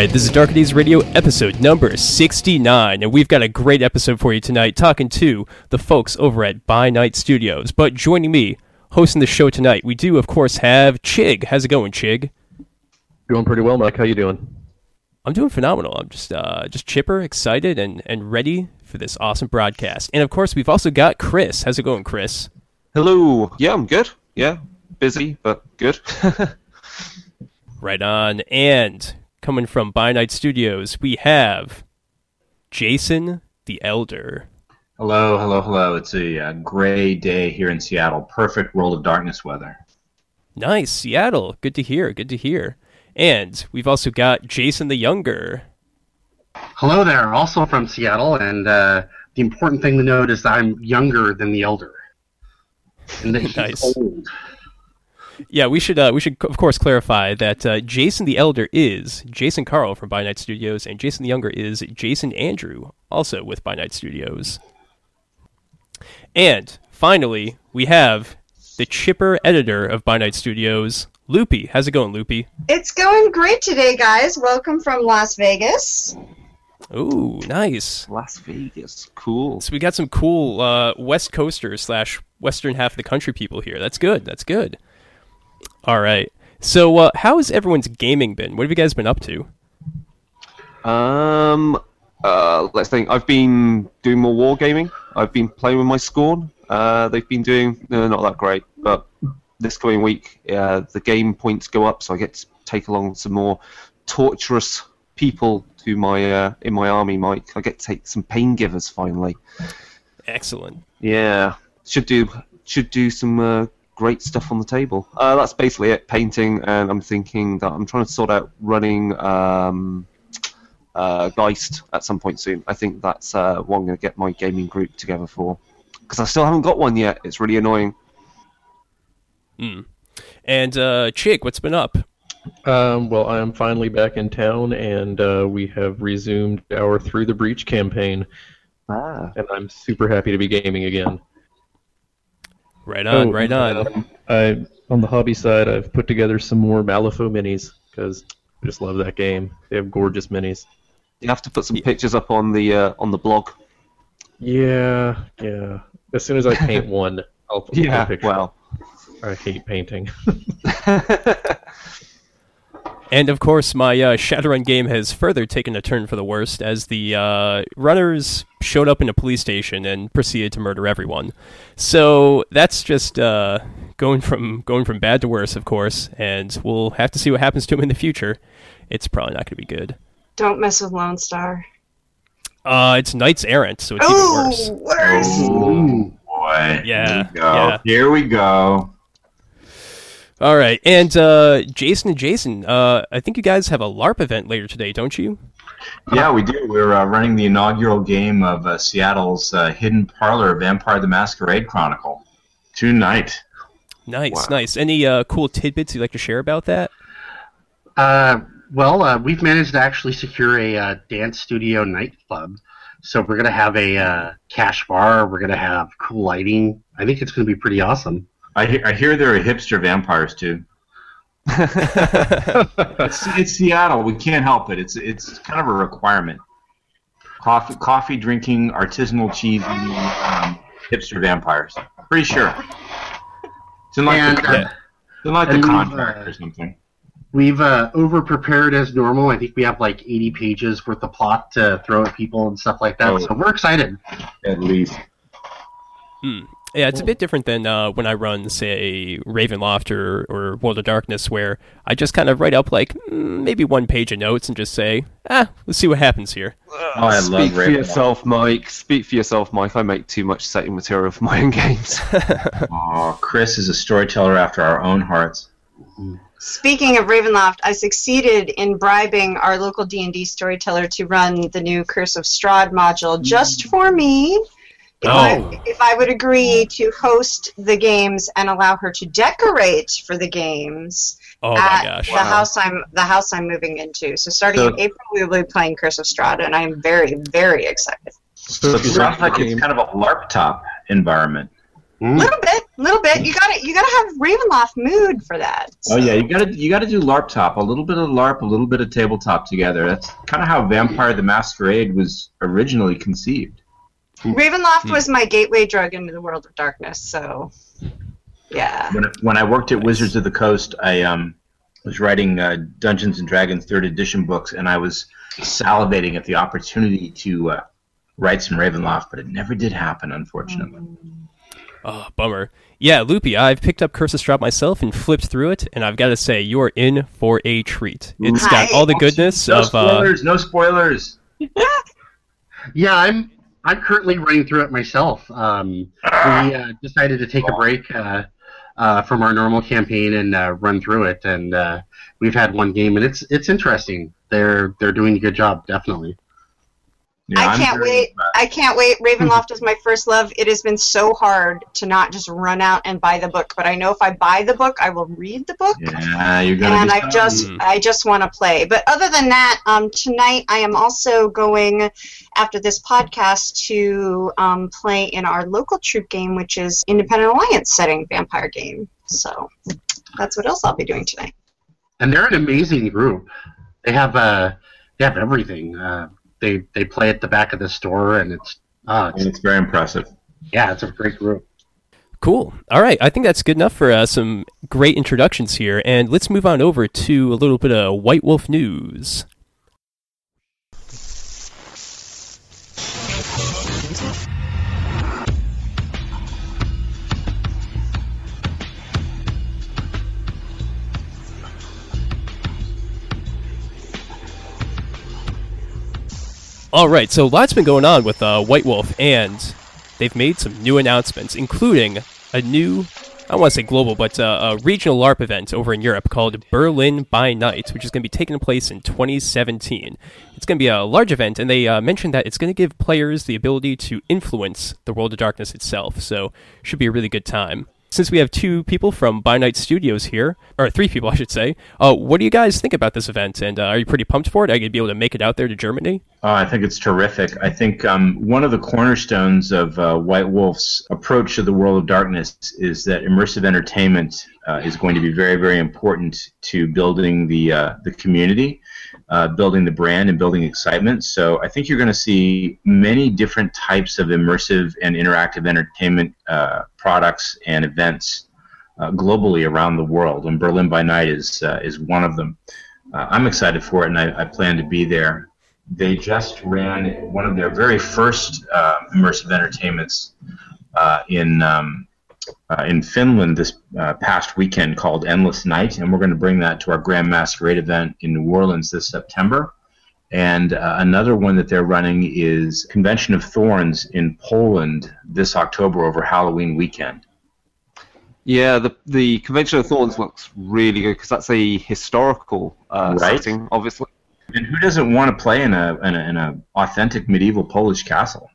right, this is Darker Days Radio episode number 69, and we've got a great episode for you tonight talking to the folks over at By Night Studios. But joining me, hosting the show tonight, we do, of course, have Chig. How's it going, Chig? Doing pretty well, Mike. How you doing? I'm doing phenomenal. I'm just uh, just chipper, excited, and, and ready for this awesome broadcast. And of course, we've also got Chris. How's it going, Chris? Hello. Yeah, I'm good. Yeah, busy, but good. Right on. And coming from By Night Studios, we have Jason the Elder. Hello, hello, hello. It's a, uh gray day here in Seattle. Perfect World of Darkness weather. Nice, Seattle. Good to hear. Good to hear. And we've also got Jason the Younger. Hello there, also from Seattle, and uh, the important thing to note is that I'm younger than the elder. And that he's Nice. old. Yeah, we should uh, we should of course clarify that uh, Jason the Elder is Jason Carl from By Night Studios, and Jason the Younger is Jason Andrew, also with By Night Studios. And finally, we have the chipper editor of By Night Studios, Loopy. How's it going, Loopy? It's going great today, guys. Welcome from Las Vegas. Ooh, nice. Las Vegas. Cool. So we got some cool uh, West Coasters slash Western half of the country people here. That's good. That's good. All right. So uh, how has everyone's gaming been? What have you guys been up to? Um, uh, let's think. I've been doing more wargaming. I've been playing with my Scorn. Uh, they've been doing uh, not that great, but this coming week, uh, the game points go up, so I get to take along some more torturous people to my uh, in my army. Mike, I get to take some pain givers finally. Excellent. Yeah, should do should do some uh, great stuff on the table. Uh, that's basically it. Painting, and I'm thinking that I'm trying to sort out running um, uh, Geist at some point soon. I think that's uh, what I'm going to get my gaming group together for. Because I still haven't got one yet. It's really annoying. Mm. And uh, Chig, what's been up? Um, well, I am finally back in town, and uh, we have resumed our Through the Breach campaign, Ah. and I'm super happy to be gaming again. Right on, Oh, right on. um, I on the hobby side, I've put together some more Malifaux minis because I just love that game. They have gorgeous minis. You have to put some pictures up on the uh, on the blog. Yeah, yeah. As soon as I paint one, I'll put a picture. well. I hate painting. And of course, my uh, Shadowrun game has further taken a turn for the worst as the uh, runners showed up in a police station and proceeded to murder everyone. So that's just uh, going from going from bad to worse, of course. And we'll have to see what happens to him in the future. It's probably not going to be good. Don't mess with Lone Star. Uh, it's Knights Errant, so it's even worse. Oh, worse. Oh, boy. Yeah, Here we go. yeah. Here we go. All right, and uh, Jason and Jason, uh, I think you guys have a LARP event later today, don't you? Yeah, we do. We're uh, running the inaugural game of uh, Seattle's uh, Hidden Parlor Vampire the Masquerade Chronicle tonight. Nice, Wow. nice. Any uh, cool tidbits you'd like to share about that? Uh, well, uh, we've managed to actually secure a uh, dance studio nightclub. So we're going to have a uh, cash bar. We're going to have cool lighting. I think it's going to be pretty awesome. I, he- I hear there are hipster vampires too. It's, it's Seattle. We can't help it. It's it's kind of a requirement. Coffee, coffee drinking, artisanal cheese eating, um, hipster vampires. Pretty sure. It's in like And, the, uh, it's in like the we've, contract uh, or something. We've uh, over prepared as normal. I think we have like 80 pages worth of plot to throw at people and stuff like that. Oh. So we're excited. At least. Hmm. Yeah, it's a bit different than uh, when I run, say, Ravenloft or, or World of Darkness, where I just kind of write up like mm, maybe one page of notes and just say, ah, let's see what happens here. Oh, I Speak love for Ravenloft. yourself, Mike. Speak for yourself, Mike. I make too much setting material for my own games. Oh, Chris is a storyteller after our own hearts. Speaking of Ravenloft, I succeeded in bribing our local D&D storyteller to run the new Curse of Strahd module just for me. If, Oh. I, if I would agree to host the games and allow her to decorate for the games Oh at gosh. the house I'm the house I'm moving into. So starting So- in April, we will be playing Curse of Strahd, and I'm very very excited. So it sounds like like it's kind of a LARP top environment. Mm. Little bit, a little bit. You got to you got to have Ravenloft mood for that. Oh yeah, you gotta you gotta do LARP top, a little bit of LARP, a little bit of tabletop together. That's kind of how Vampire the Masquerade was originally conceived. Ravenloft Hmm. was my gateway drug into the world of darkness. So, yeah. When when I worked at Wizards of the Coast, I um was writing uh, Dungeons and Dragons third edition books, and I was salivating at the opportunity to uh, write some Ravenloft, but it never did happen, unfortunately. Oh, bummer. Yeah, Loopy, I've picked up Curse of Strahd myself and flipped through it, and I've got to say, you are in for a treat. It's got all the goodness No of. Uh, spoilers, no spoilers. Yeah, I'm I'm currently running through it myself. Um, we uh, decided to take a break uh, uh, from our normal campaign and uh, run through it, and uh, we've had one game, and it's it's interesting. They're they're doing a good job, definitely. Yeah, I I'm can't wait. I can't wait. Ravenloft is my first love. It has been so hard to not just run out and buy the book, but I know if I buy the book, I will read the book. Yeah, you're gonna. and I just. I just want to play. But other than that, um, tonight I am also going after this podcast to um, play in our local troupe game, which is Independent Alliance setting vampire game. So that's what else I'll be doing tonight. And they're an amazing group. They have uh they have everything. Uh, they they play at the back of the store, and it's uh, And it's very impressive. yeah, it's a great group. Cool. All right. I think that's good enough for uh, some great introductions here. And let's move on over to a little bit of White Wolf news. All right. So lots been going on with uh, White Wolf, and they've made some new announcements, including a new, I don't want to say global, but uh, a regional LARP event over in Europe called Berlin by Night, which is going to be taking place in 2017. It's going to be a large event, and they uh, mentioned that it's going to give players the ability to influence the World of Darkness itself, so should be a really good time. Since we have two people from By Night Studios here, or three people, I should say, uh, what do you guys think about this event? And uh, are you pretty pumped for it? Are you going to be able to make it out there to Germany? Oh, I think it's terrific. I think um, one of the cornerstones of uh, White Wolf's approach to the world of darkness is that immersive entertainment uh, is going to be very, very important to building the uh, the community, uh, building the brand, and building excitement. So I think you're going to see many different types of immersive and interactive entertainment uh, products and events uh, globally around the world. And Berlin by Night is uh, is one of them. Uh, I'm excited for it, and I, I plan to be there they just ran one of their very first uh, immersive entertainments in um, uh, in Finland this uh, past weekend called Endless Night, and we're going to bring that to our Grand Masquerade event in New Orleans this September. And uh, another one that they're running is Convention of Thorns in Poland this October over Halloween weekend. Yeah, the the Convention of Thorns looks really good because that's a historical uh, Right. setting, obviously. And who doesn't want to play in a in a, in a authentic medieval Polish castle?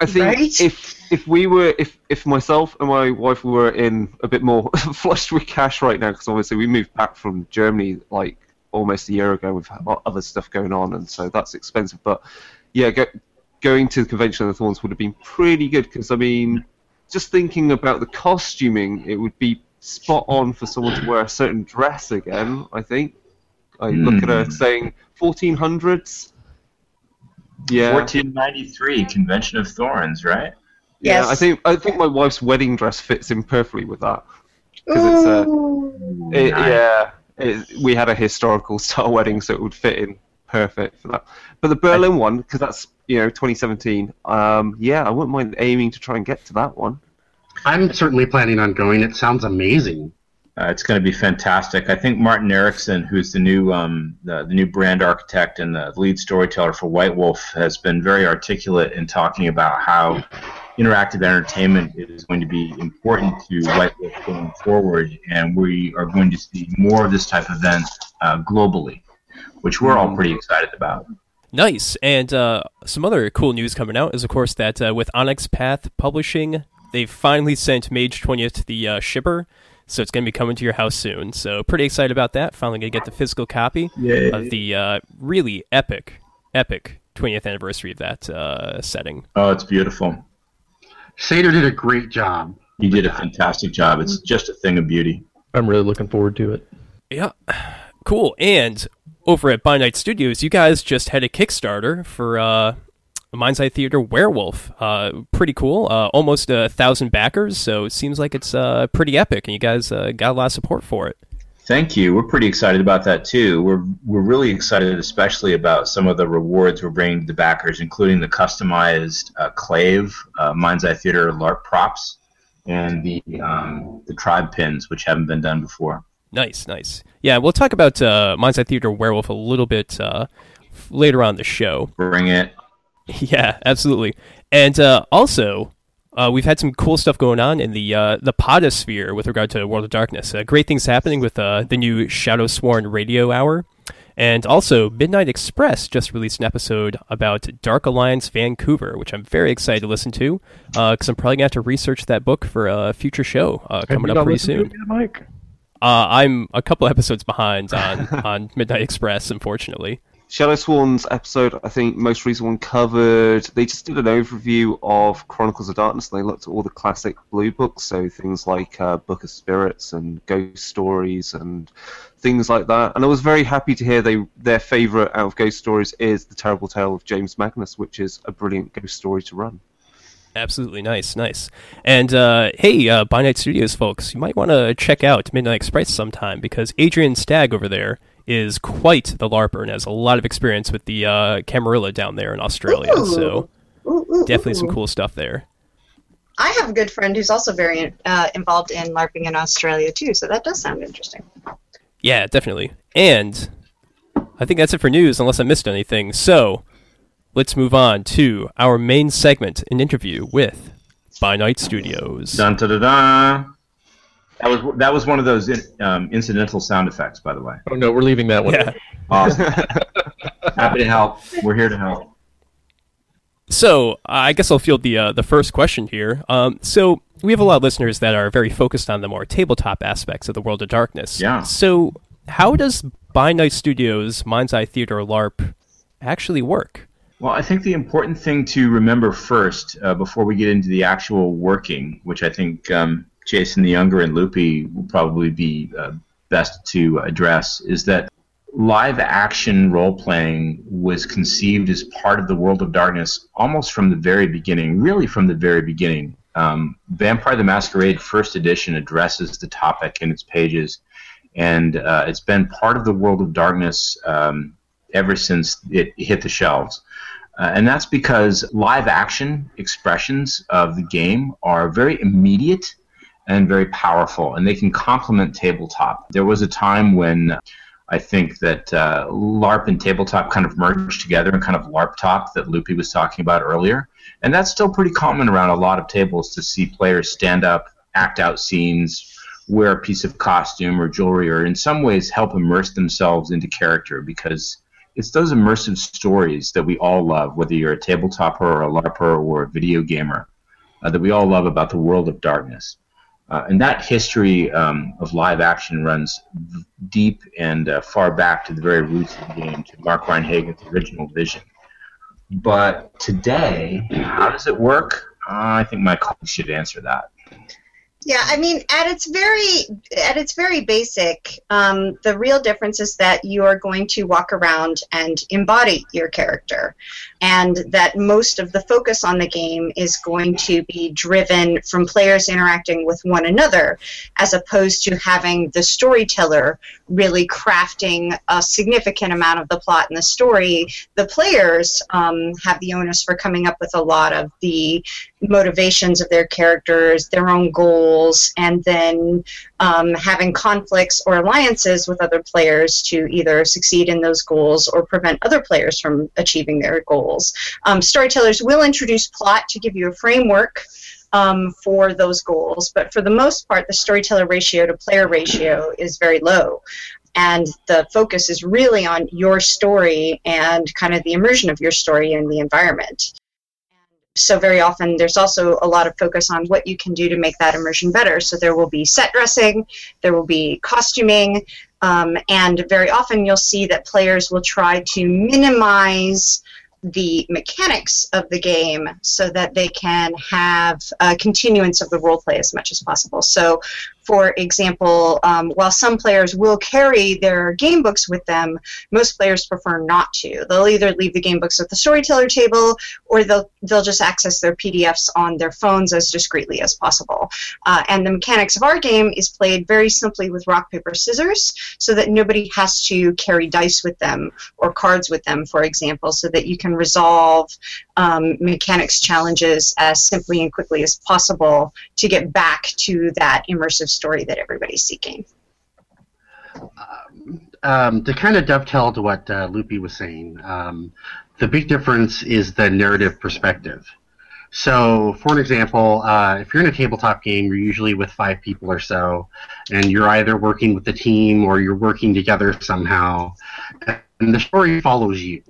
I think Right? if if we were if if myself and my wife were in a bit more flushed with cash right now because obviously we moved back from Germany like almost a year ago with other stuff going on and so that's expensive but yeah go, going to the convention of the thorns would have been pretty good because I mean just thinking about the costuming it would be spot on for someone to wear a certain dress again I think I look at her Hmm. saying 1400s yeah 1493 Convention of Thorns, right? Yeah, Yes. I think I think my wife's wedding dress fits in perfectly with that. 'Cause it's a- Ooh. It, Nice. Yeah, it, we had a historical style wedding, so it would fit in perfect for that. But the Berlin one, because that's you know 2017. Um, yeah, I wouldn't mind aiming to try and get to that one. I'm certainly planning on going. It sounds amazing. Uh, it's going to be fantastic. I think Martin Ericsson, who's the new um, the, the new brand architect and the lead storyteller for White Wolf, has been very articulate in talking about how interactive entertainment is going to be important to White Wolf going forward, and we are going to see more of this type of event uh, globally, which we're all pretty excited about. Nice. And uh, some other cool news coming out is, of course, that uh, with Onyx Path Publishing, they've finally sent Mage 20th the uh, shipper. So it's going to be coming to your house soon. So pretty excited about that. Finally going to get the physical copy Yay. of the uh, really epic, epic 20th anniversary of that uh, setting. Oh, it's beautiful. Sater did a great job. You did a fantastic job. It's just a thing of beauty. I'm really looking forward to it. Yeah, cool. And over at By Night Studios, you guys just had a Kickstarter for uh, Mind's Eye Theater Werewolf. Uh, pretty cool. Uh, almost a thousand backers, so it seems like it's uh, pretty epic, and you guys uh, got a lot of support for it. Thank you. We're pretty excited about that too. We're we're really excited, especially about some of the rewards we're bringing to the backers, including the customized uh, klaive, uh, Mind's Eye Theater LARP props, and the um, the tribe pins, which haven't been done before. Nice, nice. Yeah, we'll talk about uh, Mind's Eye Theater Werewolf a little bit uh, later on the show. Bring it. Yeah, absolutely. And uh, also, uh, we've had some cool stuff going on in the uh, the podosphere with regard to World of Darkness. Uh, great things happening with uh, the new Shadow Sworn Radio Hour. And also, Midnight Express just released an episode about Dark Alliance Vancouver, which I'm very excited to listen to because I'm probably going to have to research that book for a future show uh, coming up pretty soon. yet, Mike? Uh, I'm a couple episodes behind on, on Midnight Express, unfortunately. Shadow Sworn's episode, I think, most recent one covered. They just did an overview of Chronicles of Darkness. And they looked at all the classic blue books, so things like uh, Book of Spirits and Ghost Stories and things like that. And I was very happy to hear they their favourite out of Ghost Stories is The Terrible Tale of James Magnus, which is a brilliant ghost story to run. Absolutely nice, nice. And uh, hey, uh, By Night Studios folks, you might want to check out Midnight Express sometime because Adrian Stagg over there is quite the LARPer and has a lot of experience with the uh, Camarilla down there in Australia. So Ooh, ooh, definitely some cool stuff there. I have a good friend who's also very uh, involved in LARPing in Australia too, so that does sound interesting. Yeah, definitely. And I think that's it for news, unless I missed anything. So let's move on to our main segment, an interview with By Night Studios. Dun da da da. That was that was one of those in, um, incidental sound effects, by the way. Oh no, we're leaving that one. Yeah. Awesome. Happy to help. We're here to help. So I guess I'll field the uh, the first question here. Um, so we have a lot of listeners that are very focused on the more tabletop aspects of the world of darkness. Yeah. So how does By Night Studios Mind's Eye Theater LARP actually work? Well, I think the important thing to remember first, uh, before we get into the actual working, which I think um, Jason the Younger and Loopy will probably be uh, best to address, is that live action role playing was conceived as part of the world of darkness almost from the very beginning, really from the very beginning. Um, Vampire the Masquerade First Edition addresses the topic in its pages, and uh, it's been part of the world of darkness um, ever since it hit the shelves. Uh, and that's because live action expressions of the game are very immediate and very powerful, and they can complement tabletop. There was a time when I think that uh, LARP and tabletop kind of merged together and kind of LARP top that Loopy was talking about earlier. And that's still pretty common around a lot of tables to see players stand up, act out scenes, wear a piece of costume or jewelry, or in some ways help immerse themselves into character because it's those immersive stories that we all love, whether you're a tabletopper or a LARPer or a video gamer, uh, that we all love about the world of darkness. Uh, and that history um, of live action runs deep and uh, far back to the very roots of the game, to Mark Rein-Hagen's original vision. But today, how does it work? Uh, I think my colleagues should answer that. Yeah, I mean, at its very at its very basic, um, the real difference is that you are going to walk around and embody your character, and that most of the focus on the game is going to be driven from players interacting with one another, as opposed to having the storyteller really crafting a significant amount of the plot and the story. The players um, have the onus for coming up with a lot of the motivations of their characters, their own goals, and then um, having conflicts or alliances with other players to either succeed in those goals or prevent other players from achieving their goals. Um, storytellers will introduce plot to give you a framework. Um, for those goals, but for the most part, the storyteller ratio to player ratio is very low. and the focus is really on your story and kind of the immersion of your story in the environment so very often there's also a lot of focus on what you can do to make that immersion better. So there will be set dressing, there will be costuming, um, and very often you'll see that players will try to minimize the mechanics of the game so that they can have a continuance of the role play as much as possible. So for example, um, while some players will carry their game books with them, most players prefer not to. They'll either leave the game books at the storyteller table or they'll, they'll just access their PDFs on their phones as discreetly as possible. Uh, and the mechanics of our game is played very simply with rock, paper, scissors so that nobody has to carry dice with them or cards with them, for example, so that you can resolve um, mechanics challenges as simply and quickly as possible to get back to that immersive story that everybody's seeking. Um, to kind of dovetail to what uh, Loopy was saying, um, the big difference is the narrative perspective. So, for an example, uh, if you're in a tabletop game, you're usually with five people or so, and you're either working with the team or you're working together somehow, and the story follows you.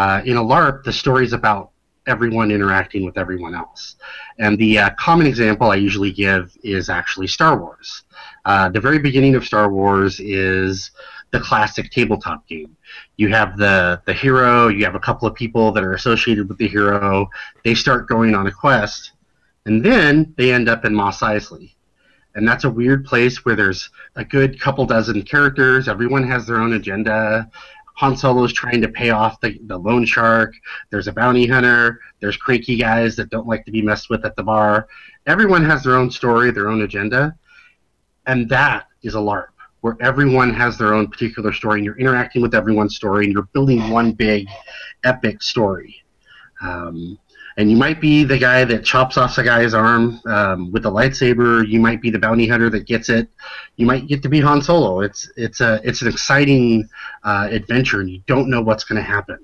Uh, in a LARP, the story is about everyone interacting with everyone else. And the uh, common example I usually give is actually Star Wars. Uh, the very beginning of Star Wars is the classic tabletop game. You have the, the hero, you have a couple of people that are associated with the hero, they start going on a quest, and then they end up in Mos Eisley. And that's a weird place where there's a good couple dozen characters, everyone has their own agenda, Han Solo's trying to pay off the, the loan shark. There's a bounty hunter. There's cranky guys that don't like to be messed with at the bar. Everyone has their own story, their own agenda. And that is a LARP, where everyone has their own particular story, and you're interacting with everyone's story, and you're building one big, epic story. Um, and you might be the guy that chops off a guy's arm um, with a lightsaber. You might be the bounty hunter that gets it. You might get to be Han Solo. It's it's a it's an exciting uh, adventure, and you don't know what's going to happen.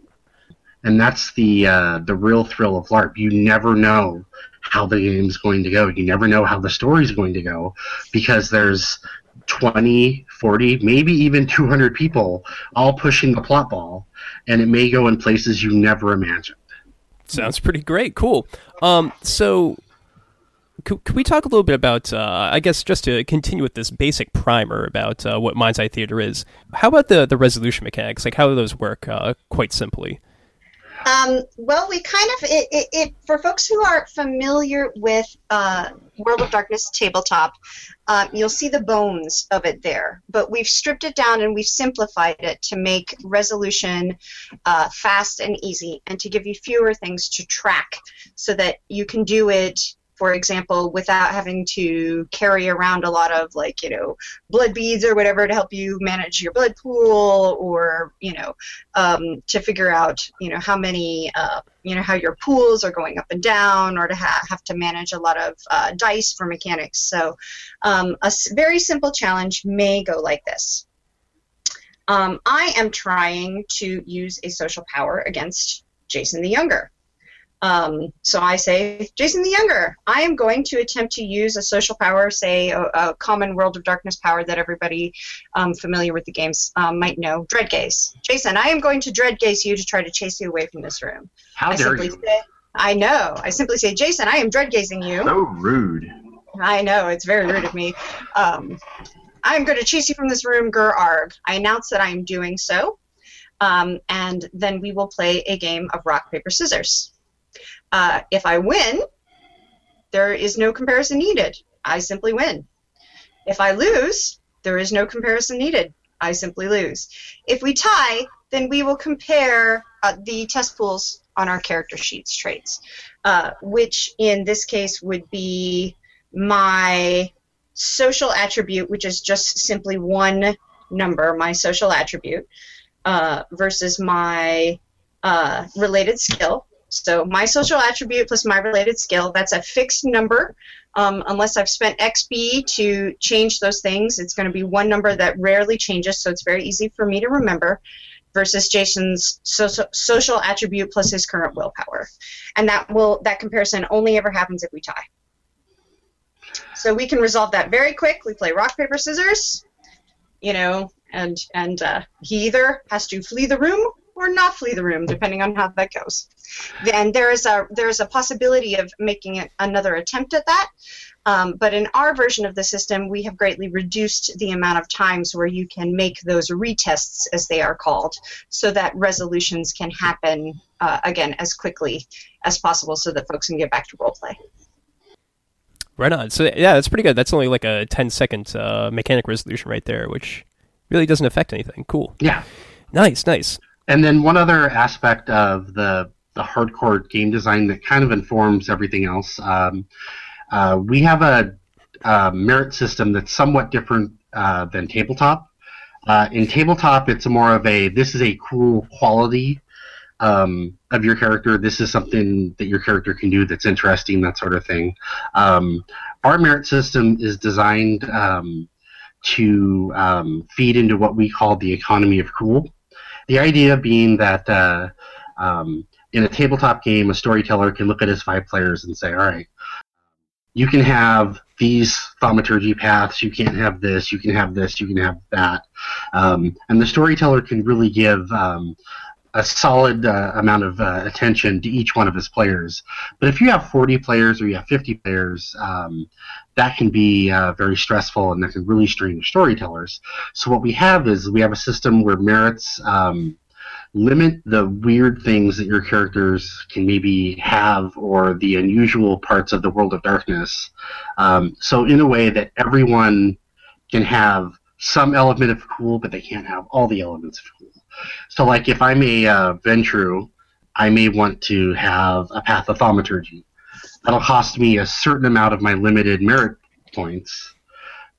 And that's the uh, the real thrill of LARP. You never know how the game's going to go. You never know how the story's going to go because there's 20, 40, maybe even 200 people all pushing the plot ball, and it may go in places you never imagined. Sounds pretty great. Cool. Um, so, could, could we talk a little bit about, uh, I guess, just to continue with this basic primer about uh, what Mind's Eye Theater is? How about the, the resolution mechanics? Like, how do those work uh, quite simply? Um, well, we kind of it, it, it, for folks who are familiar with uh, World of Darkness tabletop, um, you'll see the bones of it there. But we've stripped it down and we've simplified it to make resolution uh, fast and easy, and to give you fewer things to track, so that you can do it for example, without having to carry around a lot of like, you know, blood beads or whatever to help you manage your blood pool or, you know, um, to figure out, you know, how many, uh, you know, how your pools are going up and down or to ha- have to manage a lot of uh, dice for mechanics. So um, a very simple challenge may go like this. Um, I am trying to use a social power against Jason the Younger. Um, so I say, Jason the Younger, I am going to attempt to use a social power, say a, a common World of Darkness power that everybody um, familiar with the games um, might know, Dread Gaze. Jason, I am going to Dread Gaze you to try to chase you away from this room. How I dare you? Say, I know. I simply say, Jason, I am Dread Gazing you. So rude. I know, it's very rude of me. Um, I'm going to chase you from this room, Gur Arg. I announce that I am doing so, um, and then we will play a game of rock, paper, scissors. Uh, if I win, there is no comparison needed. I simply win. If I lose, there is no comparison needed. I simply lose. If we tie, then we will compare uh, the test pools on our character sheets traits, uh, which in this case would be my social attribute, which is just simply one number, my social attribute, uh, versus my uh, related skill. So my social attribute plus my related skill, that's a fixed number. Um, unless I've spent XP to change those things, it's going to be one number that rarely changes, so it's very easy for me to remember. Versus Jason's social, social attribute plus his current willpower, and that will that comparison only ever happens if we tie. So we can resolve that very quick. We play rock paper scissors. You know, and and uh, he either has to flee the room or not flee the room, depending on how that goes. Then there is a there is a possibility of making it another attempt at that. Um, but in our version of the system, we have greatly reduced the amount of times where you can make those retests, as they are called, so that resolutions can happen uh, again as quickly as possible, so that folks can get back to roleplay. Right on. So yeah, that's pretty good. That's only like a 10 second uh, mechanic resolution right there, which really doesn't affect anything. Cool. Yeah. Nice, nice. And then one other aspect of the the hardcore game design that kind of informs everything else. Um, uh, we have a, a, merit system that's somewhat different uh, than tabletop. Uh, in tabletop, it's more of a this is a cool quality um, of your character. This is something that your character can do that's interesting, that sort of thing. Um, our merit system is designed um, to um, feed into what we call the economy of cool. The idea being that uh, um, in a tabletop game, a storyteller can look at his five players and say, all right, you can have these thaumaturgy paths, you can't have this, you can have this, you can have that. Um, and the storyteller can really give um, a solid uh, amount of uh, attention to each one of his players. But if you have 40 players or you have 50 players, um, that can be uh, very stressful and that can really strain storytellers. So what we have is we have a system where merits um, limit the weird things that your characters can maybe have or the unusual parts of the world of darkness. Um, so in a way that everyone can have some element of cool, but they can't have all the elements of cool. So, like, if I'm a uh, Ventrue, I may want to have a Path of. That'll cost me a certain amount of my limited merit points,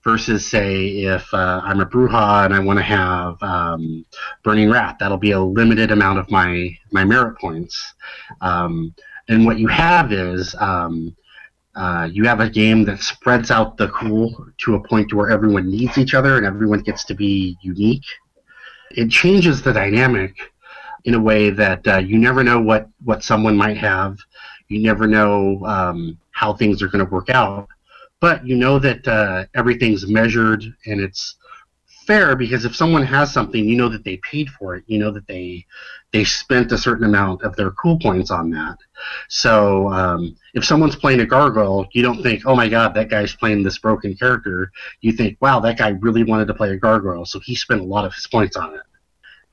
versus, say, if uh, I'm a Brujah and I want to have um, Burning Wrath, that'll be a limited amount of my, my merit points. Um, and what you have is um, uh, you have a game that spreads out the cool to a point where everyone needs each other and everyone gets to be unique it changes the dynamic in a way that uh, you never know what, what someone might have. You never know um, how things are going to work out. But you know that uh, everything's measured and it's fair because if someone has something, you know that they paid for it. You know that they they spent a certain amount of their cool points on that. So um, if someone's playing a gargoyle, you don't think, "Oh my God, that guy's playing this broken character." You think, "Wow, that guy really wanted to play a gargoyle, so he spent a lot of his points on it."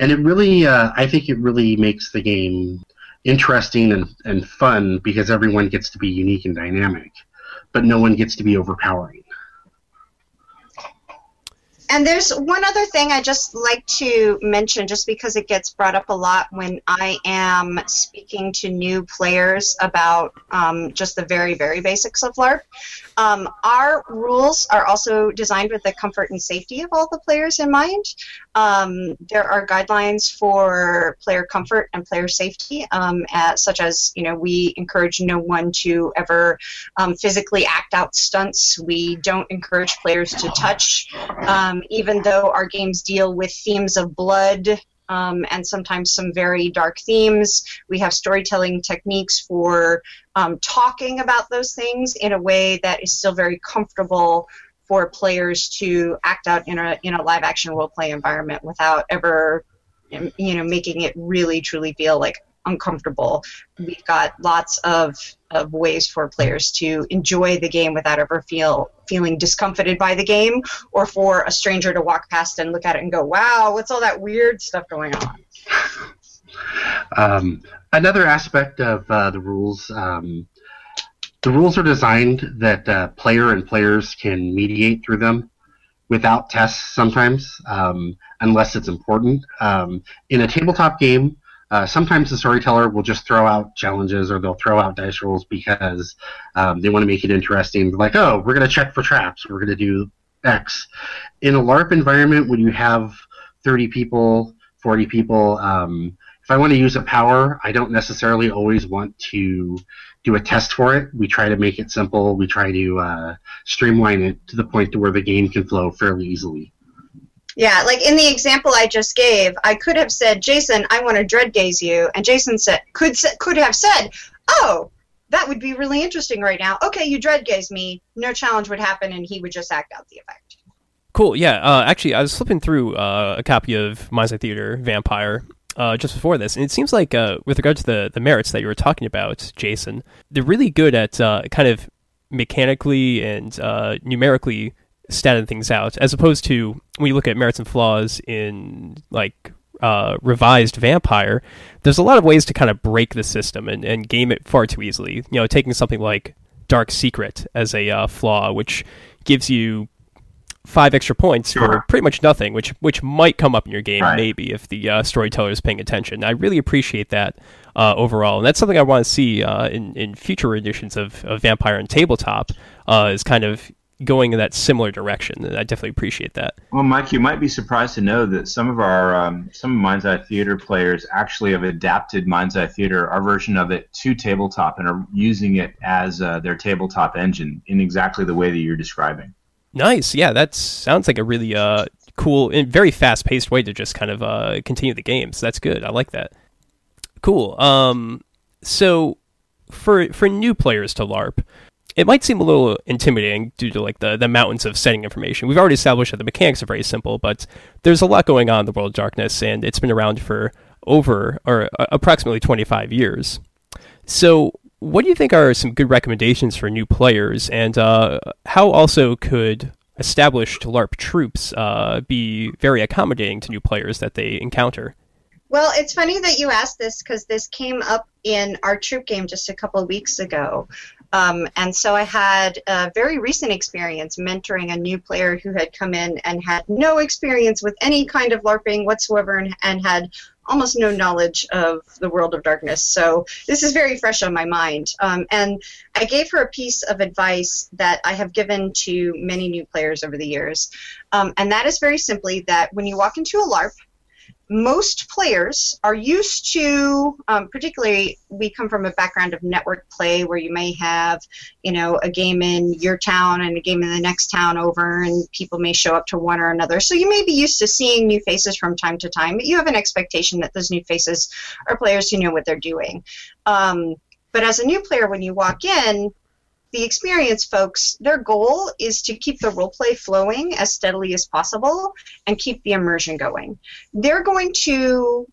And it really, uh, I think, it really makes the game interesting and, and fun because everyone gets to be unique and dynamic, but no one gets to be overpowering. And there's one other thing I just like to mention, just because it gets brought up a lot when I am speaking to new players about um, just the very, very basics of LARP. Um, our rules are also designed with the comfort and safety of all the players in mind. Um, there are guidelines for player comfort and player safety, um, as, such as you know we encourage no one to ever um, physically act out stunts. We don't encourage players to touch, um, even though our games deal with themes of blood um, and sometimes some very dark themes. We have storytelling techniques for um, talking about those things in a way that is still very comfortable for players to act out in a in a live action role play environment without ever you know making it really truly feel like uncomfortable. We've got lots of, of ways for players to enjoy the game without ever feel feeling discomfited by the game, or for a stranger to walk past and look at it and go, "Wow, what's all that weird stuff going on?" Um, another aspect of uh, the rules. Um, the rules are designed that uh, player and players can mediate through them without tests sometimes, um, unless it's important. Um, in a tabletop game, uh, sometimes the storyteller will just throw out challenges or they'll throw out dice rolls because um, they want to make it interesting. Like, oh, we're going to check for traps. We're going to do X. In a LARP environment, when you have 30 people, 40 people, um, if I want to use a power, I don't necessarily always want to do a test for it. We try to make it simple. We try to uh, streamline it to the point to where the game can flow fairly easily. Yeah, like in the example I just gave, I could have said, "Jason, I want to dread gaze you," and Jason said could could have said, "Oh, that would be really interesting right now." Okay, you dread gaze me. No challenge would happen, and he would just act out the effect. Cool. Yeah. Uh, actually, I was flipping through uh, a copy of Mind's Theater Vampire uh, just before this, and it seems like uh, with regard to the the merits that you were talking about, Jason, they're really good at uh, kind of mechanically and uh, numerically statting things out, as opposed to when you look at merits and flaws in like uh, revised Vampire, there's a lot of ways to kind of break the system and, and game it far too easily. You know, taking something like Dark Secret as a uh, flaw, which gives you five extra points Sure. for pretty much nothing, which which might come up in your game Right. maybe if the uh, storyteller is paying attention. I really appreciate that uh, overall, and that's something I want to see uh, in in future editions of, of Vampire and Tabletop. Uh, is kind of going in that similar direction, I definitely appreciate that. Well, Mike, you might be surprised to know that some of our um, some of Mind's Eye Theater players actually have adapted Mind's Eye Theater, our version of it, to tabletop and are using it as uh, their tabletop engine in exactly the way that you're describing. Nice. Yeah, that sounds like a really uh, cool and very fast paced way to just kind of uh, continue the game. So that's good. I like that. Cool. Um, so for for new players to LARP, it might seem a little intimidating due to like the, the mountains of setting information. We've already established that the mechanics are very simple, but there's a lot going on in the world of darkness, and it's been around for over or uh, approximately 25 years. So, what do you think are some good recommendations for new players, and uh, how also could established LARP troupes uh, be very accommodating to new players that they encounter? Well, it's funny that you asked this because this came up in our troupe game just a couple weeks ago. Um, and so I had a very recent experience mentoring a new player who had come in and had no experience with any kind of LARPing whatsoever and, and had almost no knowledge of the world of darkness. So this is very fresh on my mind. Um, and I gave her a piece of advice that I have given to many new players over the years. Um, and that is very simply that when you walk into a LARP, most players are used to, um, particularly, we come from a background of network play where you may have, you know, a game in your town and a game in the next town over, and people may show up to one or another. So you may be used to seeing new faces from time to time, but you have an expectation that those new faces are players who know what they're doing. Um, but as a new player, when you walk in, the experienced folks, their goal is to keep the role play flowing as steadily as possible and keep the immersion going. They're going to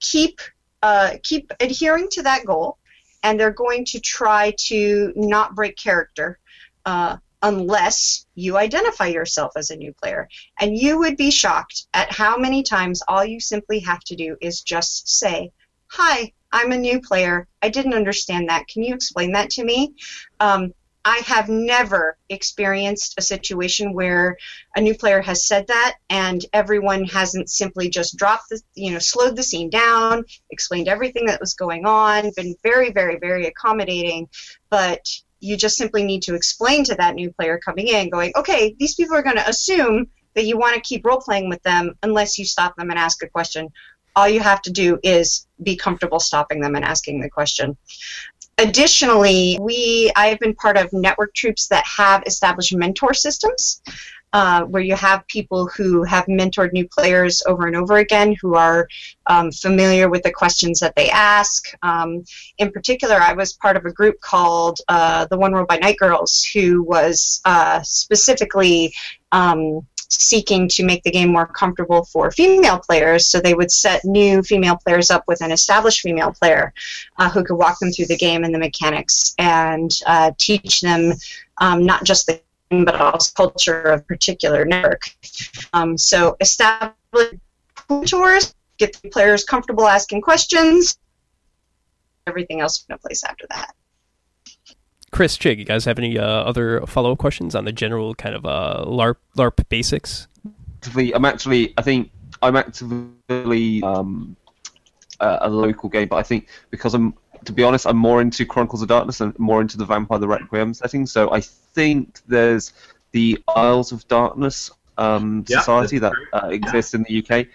keep uh, keep adhering to that goal, and they're going to try to not break character. Uh, unless you identify yourself as a new player. And you would be shocked at how many times all you simply have to do is just say, Hi, I'm a new player. I didn't understand that. Can you explain that to me? Um, I have never experienced a situation where a new player has said that and everyone hasn't simply just dropped the, you know, slowed the scene down, explained everything that was going on, been very, very, very accommodating, but you just simply need to explain to that new player coming in, going, okay, these people are going to assume that you want to keep role playing with them unless you stop them and ask a question. All you have to do is be comfortable stopping them and asking the question. Additionally, we I have been part of network troupes that have established mentor systems. Uh, where you have people who have mentored new players over and over again who are um, familiar with the questions that they ask. Um, in particular, I was part of a group called uh, the One World by Night Girls, who was uh, specifically um, seeking to make the game more comfortable for female players. So they would set new female players up with an established female player uh, who could walk them through the game and the mechanics and uh, teach them um, not just the game but also culture of a particular network. Um, so establish tours, get the players comfortable asking questions. Everything else in place after that. Chris, Chig, you guys have any uh, other follow up questions on the general kind of uh, LARP LARP basics? I'm actually, I think I'm actively um, a, a local game, but I think because I'm, to be honest, I'm more into Chronicles of Darkness and more into the Vampire the Requiem setting. So I think there's the Isles of Darkness um, Yeah, society that uh, exists in the UK.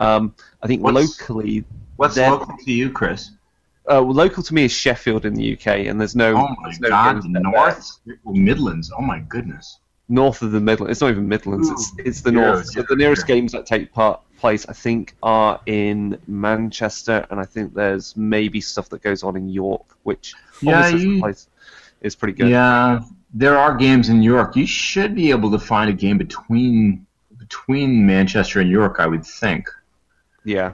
Um, I think What's- locally, What's Then- local to you, Chris? Uh, well, local to me is Sheffield in the UK, and there's no, Oh my no God, there. North Midlands. Oh my goodness. north of the Midlands. It's not even Midlands. It's it's the Yeah, north. So yeah, the nearest yeah. games that take part place, I think, are in Manchester, and I think there's maybe stuff that goes on in York, which Yeah, is you- is pretty good. Yeah, there are games in York. You should be able to find a game between between Manchester and York, I would think. Yeah.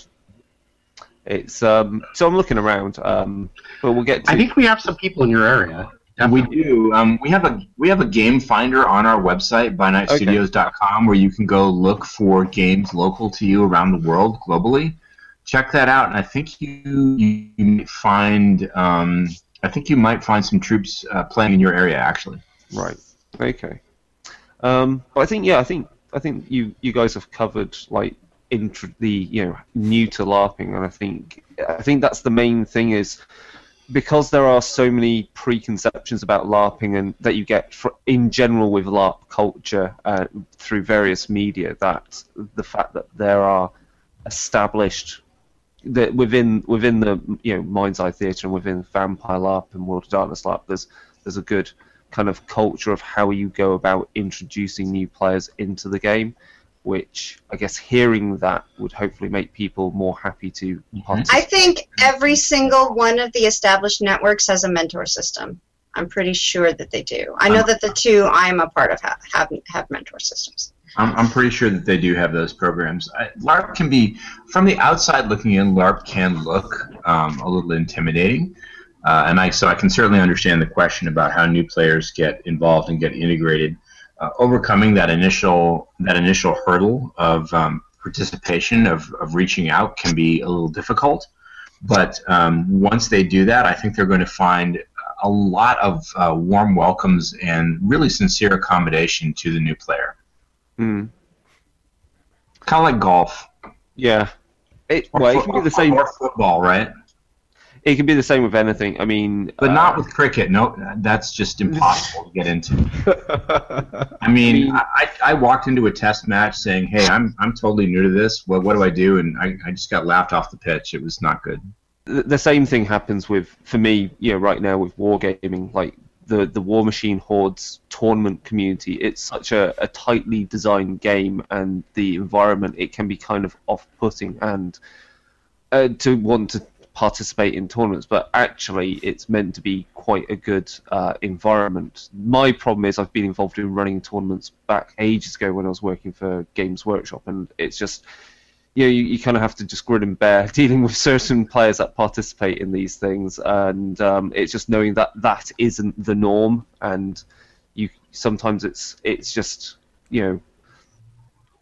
It's um. So I'm looking around. Um, but we'll get to. I think we have some people in your area. And we do. Um, we have a we have a game finder on our website, bynightstudios.com, where you can go look for games local to you around the world globally. Check that out, and I think you you, you might find um, I think you might find some troupes uh, playing in your area actually. Right. Okay. Um, but I think yeah, I think I think you you guys have covered like intro, the you know new to LARPing, and I think I think that's the main thing is because there are so many preconceptions about LARPing and that you get fr- in general with LARP culture uh, through various media. That the fact that there are established that within within the you know Mind's Eye Theatre and within Vampire LARP and World of Darkness LARP, there's there's a good kind of culture of how you go about introducing new players into the game, which I guess hearing that would hopefully make people more happy to participate. I think every single one of the established networks has a mentor system. I'm pretty sure that they do. I know that the two I'm a part of have have, have mentor systems. I'm, I'm pretty sure that they do have those programs. I, LARP can be, from the outside looking in, LARP can look um, a little intimidating. Uh, and I, so I can certainly understand the question about how new players get involved and get integrated. Uh, overcoming that initial that initial hurdle of um, participation of, of reaching out can be a little difficult. But um, once they do that, I think they're going to find a lot of uh, warm welcomes and really sincere accommodation to the new player. Hmm. Kind of like golf. Yeah. It, well, it can be the same. Or football, right? It can be the same with anything. I mean, But uh, not with cricket. No, that's just impossible to get into. I mean, I, I walked into a test match saying, "Hey, I'm I'm totally new to this. What what do I do?" And I, I just got laughed off the pitch. It was not good. the the same thing happens with for me you know right now with wargaming like the the Warmachine hordes tournament community it's such a, a tightly designed game and the environment it can be kind of off-putting and uh, to want to participate in tournaments but actually it's meant to be quite a good uh, environment. My problem is i've been involved in running tournaments back ages ago when i was working for games workshop and it's just you know, you, you kind of have to just grin and bear dealing with certain players that participate in these things, and um, it's just knowing that that isn't the norm, and you sometimes it's it's just you know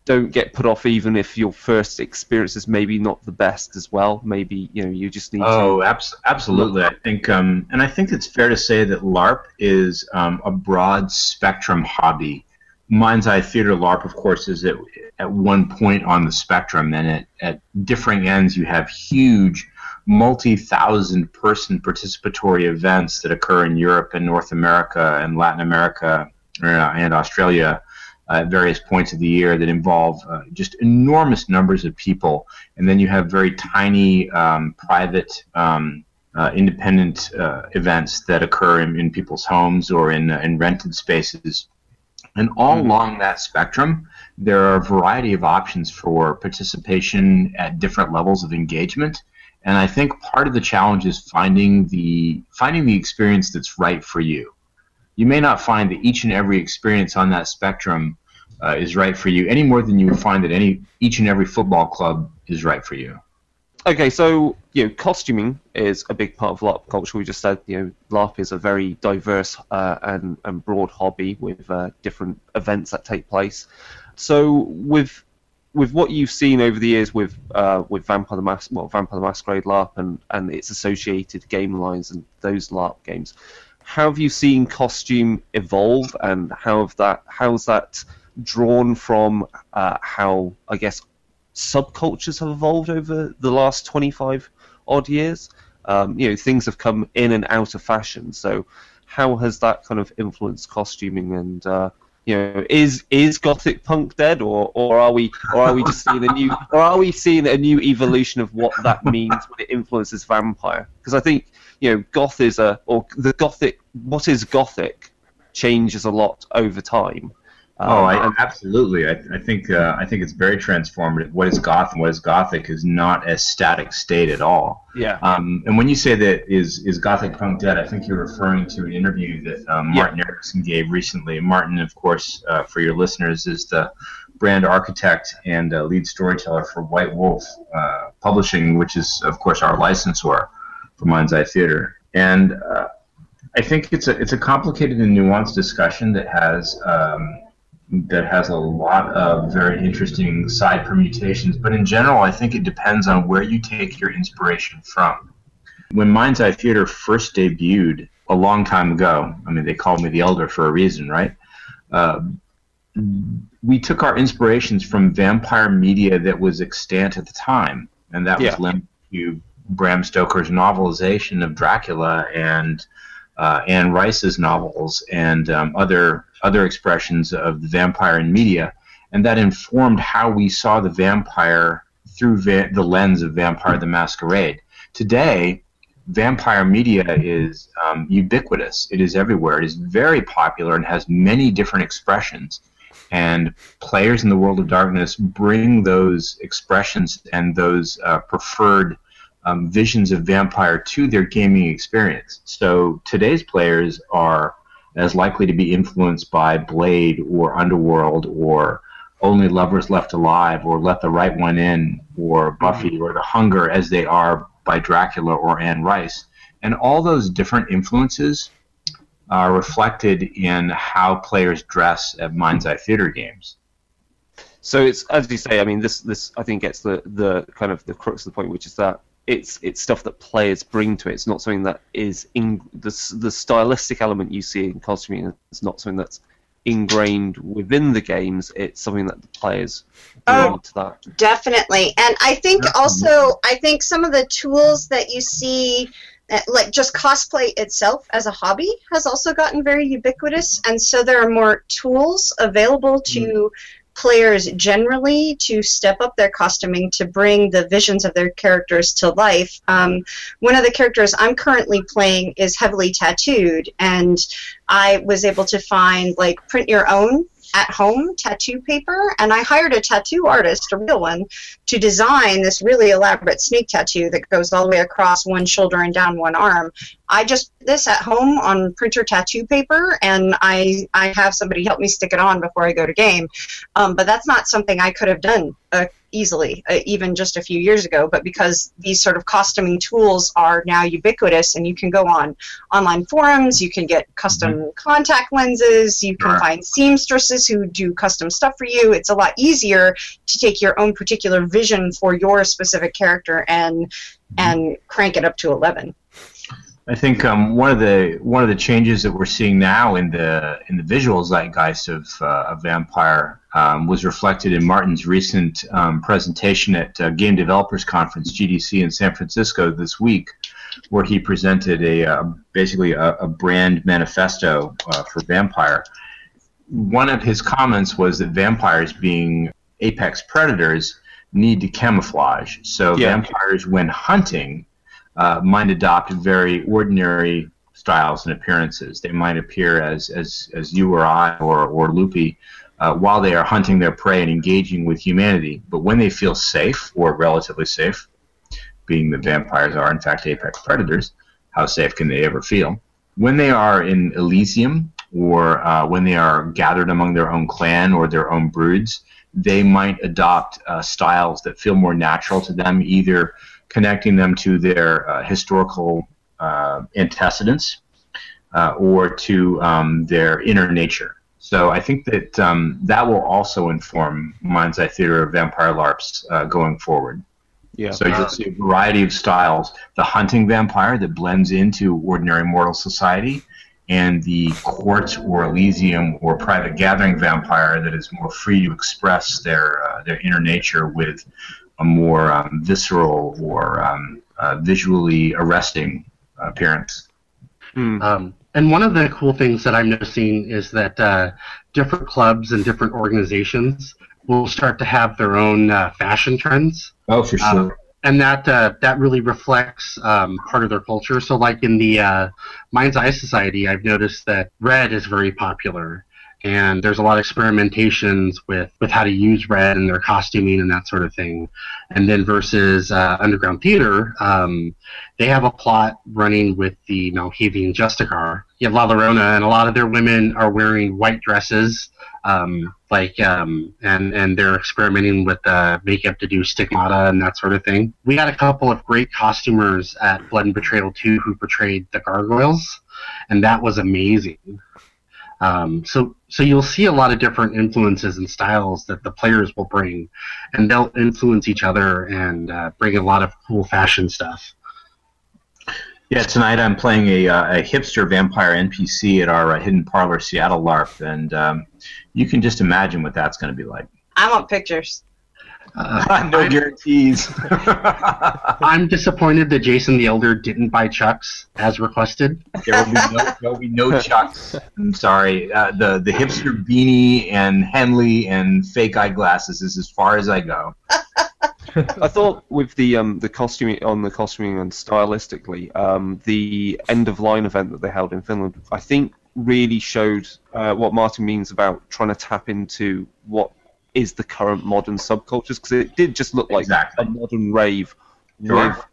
don't get put off even if your first experience is maybe not the best as well. Maybe you know you just need Oh, abs- absolutely. I think, um, and I think it's fair to say that LARP is um, a broad spectrum hobby. Mind's Eye Theater LARP, of course, is at, at one point on the spectrum, and at, at differing ends, you have huge, multi thousand person participatory events that occur in Europe and North America and Latin America uh, and Australia uh, at various points of the year that involve uh, just enormous numbers of people. And then you have very tiny um, private. Um, uh, independent uh, events that occur in, in people's homes or in, uh, in rented spaces. And all along that spectrum, there are a variety of options for participation at different levels of engagement. And I think part of the challenge is finding the finding the experience that's right for you. You may not find that each and every experience on that spectrum uh, is right for you any more than you would find that any each and every football club is right for you. Okay, so you know, costuming is a big part of LARP culture. We just said you know, LARP is a very diverse uh, and and broad hobby with uh, different events that take place. So with with what you've seen over the years with uh, with Vampire the Mas- well Vampire the Masquerade LARP and and its associated game lines and those LARP games, how have you seen costume evolve and how have that how's that drawn from uh, how I guess subcultures have evolved over the last 25 odd years. Um, you know, things have come in and out of fashion. So, how has that kind of influenced costuming? And uh, you know, is is gothic punk dead, or or are we or are we just seeing a new or are we seeing a new evolution of what that means when it influences vampire? Because I think you know, goth is a or the gothic. What is gothic changes a lot over time. Oh, Um, I, absolutely. I, I think uh, I think it's very transformative. What is goth and what is gothic is not a static state at all. yeah. Um, and when you say that is is gothic punk dead, I think you're referring to an interview that um, Yeah. Martin Ericsson gave recently. Martin, of course, uh, for your listeners, is the brand architect and uh, lead storyteller for White Wolf uh, Publishing, which is, of course, our licensor for Mind's Eye Theater. And uh, I think it's a it's a complicated and nuanced discussion that has um, that has a lot of very interesting side permutations. But in general, I think it depends on where you take your inspiration from. When Mind's Eye Theater first debuted a long time ago, I mean, they called me the elder for a reason, right? Uh, we took our inspirations from vampire media that was extant at the time, and that Yeah. was linked to Bram Stoker's novelization of Dracula and uh, Anne Rice's novels and um, other other expressions of the vampire in media, and that informed how we saw the vampire through va- the lens of Vampire the Masquerade. Today, vampire media is um, ubiquitous. It is everywhere. It is very popular and has many different expressions. And players in the world of darkness bring those expressions and those uh, preferred um, visions of vampire to their gaming experience. So today's players are as likely to be influenced by Blade or Underworld or Only Lovers Left Alive or Let the Right One In or Buffy or The Hunger as they are by Dracula or Anne Rice. And all those different influences are reflected in how players dress at Mind's Eye Theater games. So it's as you say. I mean, this this I think gets the the kind of the crux of the point, which is that it's it's stuff that players bring to it. It's not something that is in the the stylistic element you see in costuming. It's not something that's ingrained within the games. It's something that the players bring Oh. to that. Definitely. And I think also, I think some of the tools that you see, uh, like just cosplay itself as a hobby, has also gotten very ubiquitous. And so there are more tools available to players generally to step up their costuming to bring the visions of their characters to life. Um, one of the characters I'm currently playing is heavily tattooed, and I was able to find like print your own at home tattoo paper, and I hired a tattoo artist, a real one, to design this really elaborate snake tattoo that goes all the way across one shoulder and down one arm. I just did this at home on printer tattoo paper, and I I have somebody help me stick it on before I go to game. Um, but that's not something I could have done uh, easily, uh, even just a few years ago. But because these sort of costuming tools are now ubiquitous, and you can go on online forums, you can get custom contact lenses, you can Sure. find seamstresses who do custom stuff for you. It's a lot easier to take your own particular vision for your specific character and and crank it up to eleven. I think um, one of the one of the changes that we're seeing now in the in the visual zeitgeist of, uh, of Vampire um, was reflected in Martin's recent um, presentation at uh, Game Developers Conference (GDC) in San Francisco this week, where he presented a uh, basically a, a brand manifesto uh, for Vampire. One of his comments was that vampires, being apex predators, need to camouflage. So Yeah. vampires, when hunting, uh, might adopt very ordinary styles and appearances. They might appear as as, as you or I or or Loopy uh, while they are hunting their prey and engaging with humanity. But when they feel safe or relatively safe, being that vampires are in fact apex predators, how safe can they ever feel? When they are in Elysium or uh, when they are gathered among their own clan or their own broods, they might adopt uh, styles that feel more natural to them, either connecting them to their uh, historical uh, antecedents uh, or to um, their inner nature. So I think that um, that will also inform Mind's Eye Theater of Vampire LARPs uh, going forward. Yeah. So you'll see a variety of styles: the hunting vampire that blends into ordinary mortal society, and the court or Elysium or private gathering vampire that is more free to express their uh, their inner nature with a more um, visceral or um, uh, visually arresting appearance. Hmm. Um, and one of the cool things that I'm noticing is that uh, different clubs and different organizations will start to have their own uh, fashion trends, Oh, for Uh, and that uh, that really reflects um, part of their culture. So, like in the uh, Mind's Eye Society, I've noticed that red is very popular, and there's a lot of experimentations with, with how to use red and their costuming and that sort of thing. And then versus uh, Underground Theater, um, they have a plot running with the Malkavian Justicar. You have La Llorona, and a lot of their women are wearing white dresses, um, like um, and and they're experimenting with uh, makeup to do stigmata and that sort of thing. We had a couple of great costumers at Blood and Betrayal 2 who portrayed the gargoyles, and that was amazing. Um, so, so you'll see a lot of different influences and styles that the players will bring, and they'll influence each other and uh, bring a lot of cool fashion stuff. Yeah, tonight I'm playing a, uh, a hipster vampire NPC at our uh, Hidden Parlor Seattle LARP, and um, you can just imagine what that's going to be like. I want pictures. Uh, no I'm, guarantees. I'm disappointed that Jason the Elder didn't buy Chucks as requested. there will be no, there will be no chucks. I'm sorry. Uh, the the hipster beanie and Henley and fake eyeglasses is as far as I go. I thought with the um, the costuming on the costuming and stylistically, um, the end of line event that they held in Finland, I think really showed uh, what Martin means about trying to tap into what is the current modern subcultures because it did just look like Exactly. a modern rave Sure. with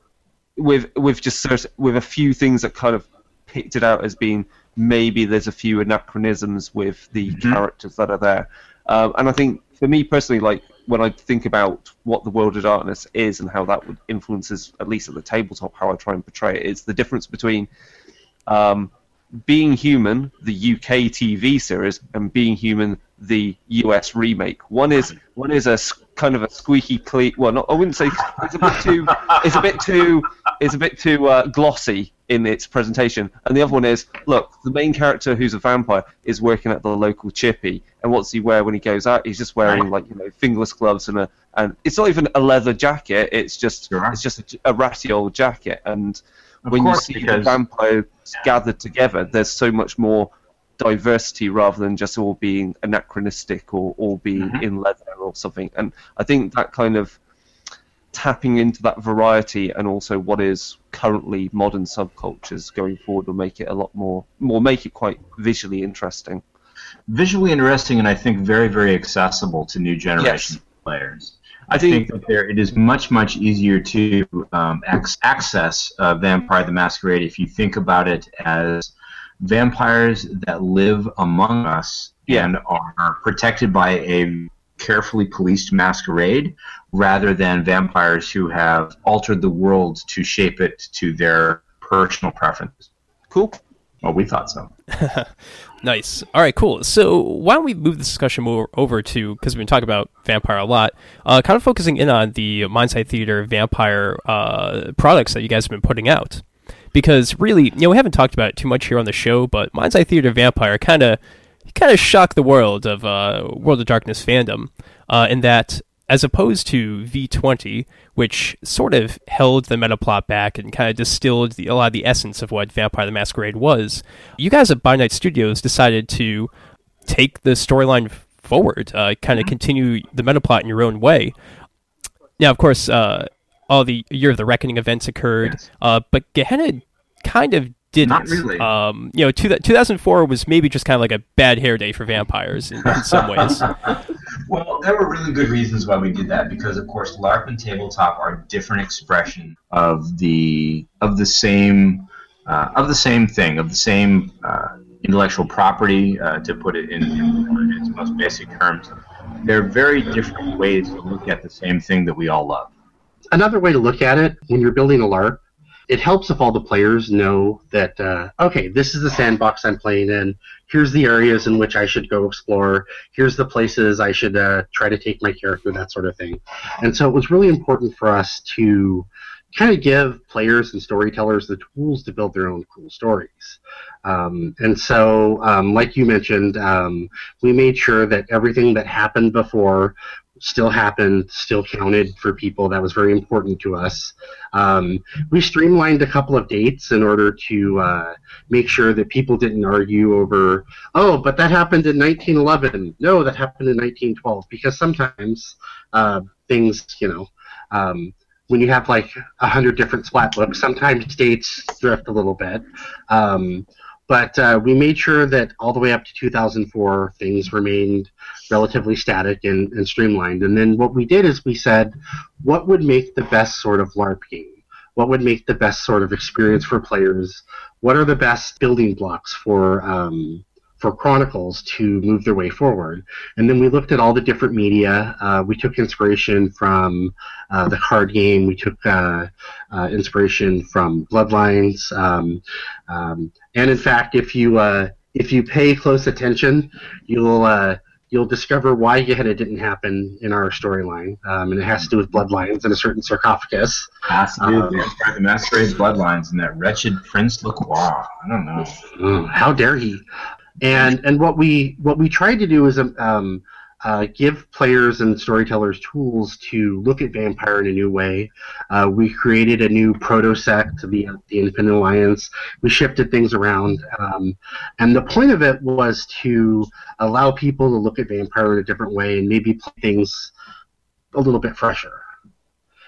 with with just certain, with a few things that kind of picked it out as being maybe there's a few anachronisms with the Mhm. characters that are there um, and I think for me personally like when I think about what the world of darkness is and how that would influences at least at the tabletop how I try and portray it, it is the difference between um, being human the UK TV series and being human the US remake. One is one is a kind of a squeaky clean well not I wouldn't say it's a bit too it's a bit too it's a bit too uh, glossy in its presentation. And the other one is look the main character who's a vampire is working at the local chippy. And what's he wear when he goes out? He's just wearing like you know fingerless gloves and a and it's not even a leather jacket. It's just Sure. it's just a, a ratty old jacket. And Of when you course, see the because- vampires gathered together there's so much more diversity rather than just all being anachronistic or all being Mhm. in leather or something and i think that kind of tapping into that variety and also what is currently modern subcultures going forward will make it a lot more more make it quite visually interesting Visually interesting, and I think very, very accessible to new generation players. I, think- that there it is much, much easier to um, ac- access uh, Vampire the Masquerade if you think about it as vampires that live among us Yeah. and are protected by a carefully policed masquerade rather than vampires who have altered the world to shape it to their personal preferences. cool Well, we thought so. Nice. All right, cool. So why don't we move the discussion more over to because we've been talking about vampire a lot, uh, kind of focusing in on the Mind's Eye Theater vampire uh, products that you guys have been putting out. Because really, you know, we haven't talked about it too much here on the show, but Mind's Eye Theater Vampire kind of kind of shocked the world of uh, World of Darkness fandom uh, in that, as opposed to V20, which sort of held the meta plot back and kind of distilled the, a lot of the essence of what Vampire the Masquerade was, you guys at By Night Studios decided to take the storyline forward, uh, kind of continue the meta plot in your own way. Now, of course, uh, all the Year of the Reckoning events occurred, Yes. uh, but Gehenna kind of didn't. Not really. Um, you know, two, 2004 was maybe just kind of like a bad hair day for vampires in, in some ways. Well, there were really good reasons why we did that because, of course, LARP and tabletop are different expression of the of the same uh, of the same thing of the same uh, intellectual property. Uh, to put it in, in its most basic terms, they're very different ways to look at the same thing that we all love. Another way to look at it, when you're building a LARP, it helps if all the players know that, uh, okay, this is the sandbox I'm playing in. Here's the areas in which I should go explore. Here's the places I should uh, try to take my character, that sort of thing. And so it was really important for us to kind of give players and storytellers the tools to build their own cool stories. Um, and so, um, like you mentioned, um, we made sure that everything that happened before still happened, still counted for people. That was very important to us. Um, we streamlined a couple of dates in order to uh, make sure that people didn't argue over, oh, but that happened in 1911. No, that happened in 1912. Because sometimes uh, things, you know, um, when you have like a hundred different splat books, sometimes dates drift a little bit. Um, but uh, we made sure that all the way up to 2004 things remained relatively static and, and streamlined. And then what we did is we said, what would make the best sort of LARP game? What would make the best sort of experience for players? What are the best building blocks for um, for Chronicles to move their way forward. And then we looked at all the different media. Uh, we took inspiration from uh, the card game. We took uh, uh inspiration from Bloodlines. Um, um, and in fact, if you uh, if you pay close attention, you'll uh, you'll discover why Gehenna didn't happen in our storyline, um, and it has to do with bloodlines and a certain sarcophagus. Has to do with um, the Masquerade's bloodlines and that wretched Prince Lacroix. I don't know. Mm, how dare he? And and what we what we tried to do is um, um, uh, give players and storytellers tools to look at vampire in a new way. Uh, we created a new proto sect, the the Infinite Alliance. We shifted things around, um, and the point of it was to allow people to look at vampire in a different way and maybe play things a little bit fresher.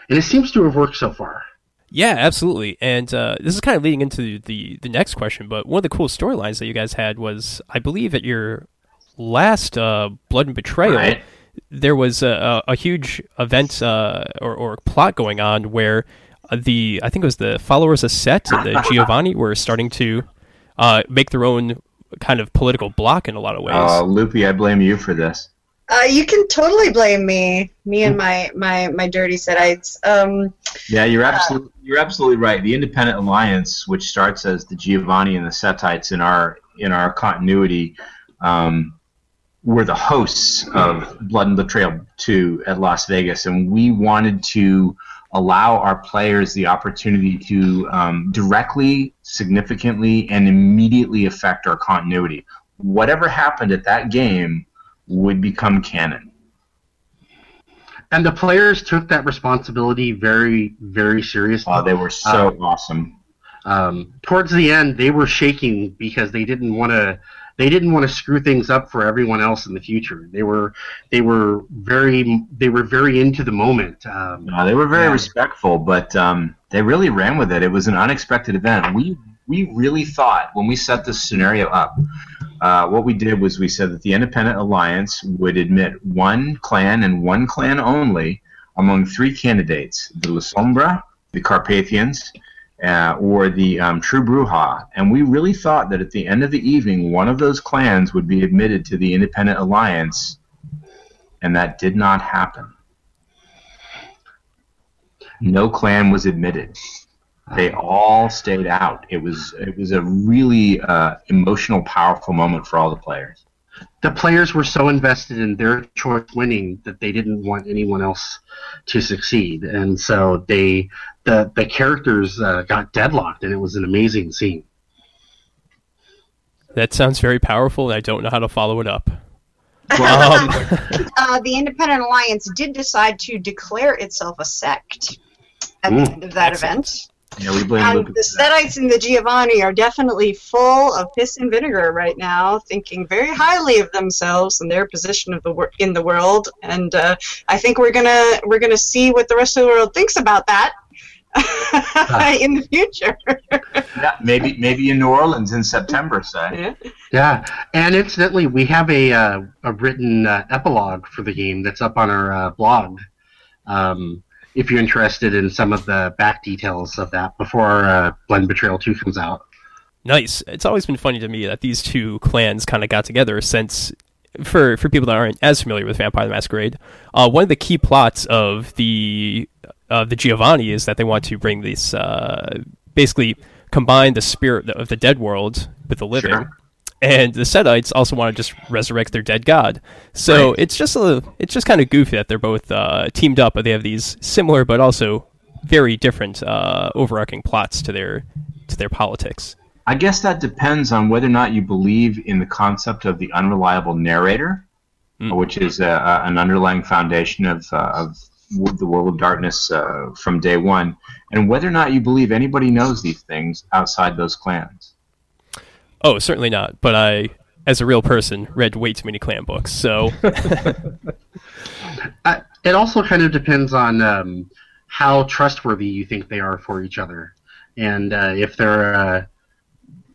And it seems to have worked so far. Yeah, absolutely. And uh, this is kind of leading into the the next question. But one of the cool storylines that you guys had was, I believe, at your last uh, Blood and Betrayal, right. there was a, a, huge event uh, or, or plot going on where the I think it was the followers of Set and the Giovanni were starting to uh, make their own kind of political block in a lot of ways. Oh, Loopy, I blame you for this. Uh, you can totally blame me, me and my my my dirty setites. Um, yeah, you're absolutely uh, you're absolutely right. The Independent Alliance, which starts as the Giovanni and the Setites in our in our continuity, um, were the hosts of Blood and Betrayal 2 at Las Vegas, and we wanted to allow our players the opportunity to um, directly, significantly, and immediately affect our continuity. Whatever happened at that game would become canon. And the players took that responsibility very, very seriously. Oh, they were so um, awesome. Um, towards the end, they were shaking because they didn't want to. They didn't want to screw things up for everyone else in the future. They were, they were very, they were very into the moment. Um, no, they were very yeah. respectful, but um, they really ran with it. It was an unexpected event. We we really thought when we set this scenario up, uh, what we did was we said that the Independent Alliance would admit one clan and one clan only among three candidates: the Lasombra, the Carpathians, uh, or the um, True Brujah. And we really thought that at the end of the evening, one of those clans would be admitted to the Independent Alliance, and that did not happen. No clan was admitted. They all stayed out. It was it was a really uh, emotional, powerful moment for all the players. The players were so invested in their choice winning that they didn't want anyone else to succeed, and so they the the characters uh, got deadlocked, and it was an amazing scene. That sounds very powerful, and I don't know how to follow it up. Um, uh, the Independent Alliance did decide to declare itself a sect at mm, the end of that excellent. event. Yeah, we blame and the Setites and the Giovanni are definitely full of piss and vinegar right now, thinking very highly of themselves and their position of the wor- in the world. And uh, I think we're gonna we're gonna see what the rest of the world thinks about that in the future. yeah, maybe maybe in New Orleans in September, say. Yeah, yeah. and incidentally, we have a uh, a written uh, epilogue for the game that's up on our uh, blog. Um, if you're interested in some of the back details of that before uh, Blood Betrayal 2 comes out. Nice. It's always been funny to me that these two clans kind of got together since, for, for people that aren't as familiar with Vampire the Masquerade, uh, one of the key plots of the of the Giovanni is that they want to bring this, uh, basically combine the spirit of the dead world with the living. Sure and the Setites also want to just resurrect their dead god. So right. it's just a, it's just kind of goofy that they're both uh, teamed up, but they have these similar but also very different uh, overarching plots to their to their politics. I guess that depends on whether or not you believe in the concept of the unreliable narrator, mm. which is a, an underlying foundation of, uh, of the World of Darkness uh, from day one, and whether or not you believe anybody knows these things outside those clans. Oh, certainly not. But I, as a real person, read way too many clan books. So uh, it also kind of depends on um, how trustworthy you think they are for each other, and uh, if they're uh,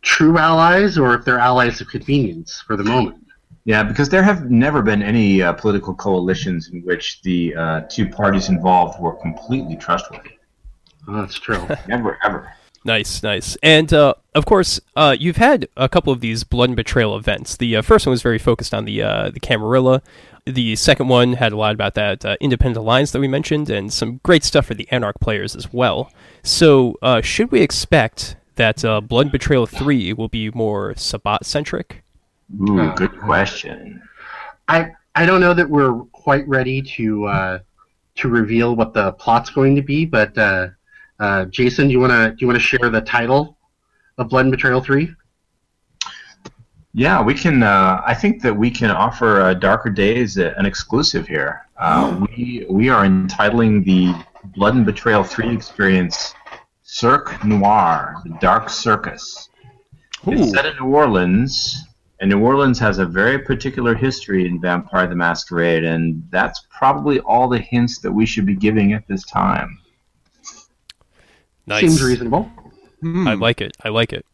true allies or if they're allies of convenience for the moment. Yeah, because there have never been any uh, political coalitions in which the uh, two parties involved were completely trustworthy. Oh, that's true. Never, ever. Nice, nice. And uh, of course, uh, you've had a couple of these blood and betrayal events. The uh, first one was very focused on the uh, the Camarilla. The second one had a lot about that uh, independent alliance that we mentioned, and some great stuff for the Anarch players as well. So, uh, should we expect that uh, Blood and Betrayal Three will be more Sabbat centric? Ooh, good question. I I don't know that we're quite ready to uh, to reveal what the plot's going to be, but uh, Jason, do you wanna do you wanna share the title of Blood and Betrayal Three? Yeah, we can. Uh, I think that we can offer uh, Darker Days uh, an exclusive here. Uh, we we are entitling the Blood and Betrayal Three experience Cirque Noir, the Dark Circus. It's set in New Orleans, and New Orleans has a very particular history in Vampire the Masquerade, and that's probably all the hints that we should be giving at this time. Nice. Seems reasonable. I like it. I like it.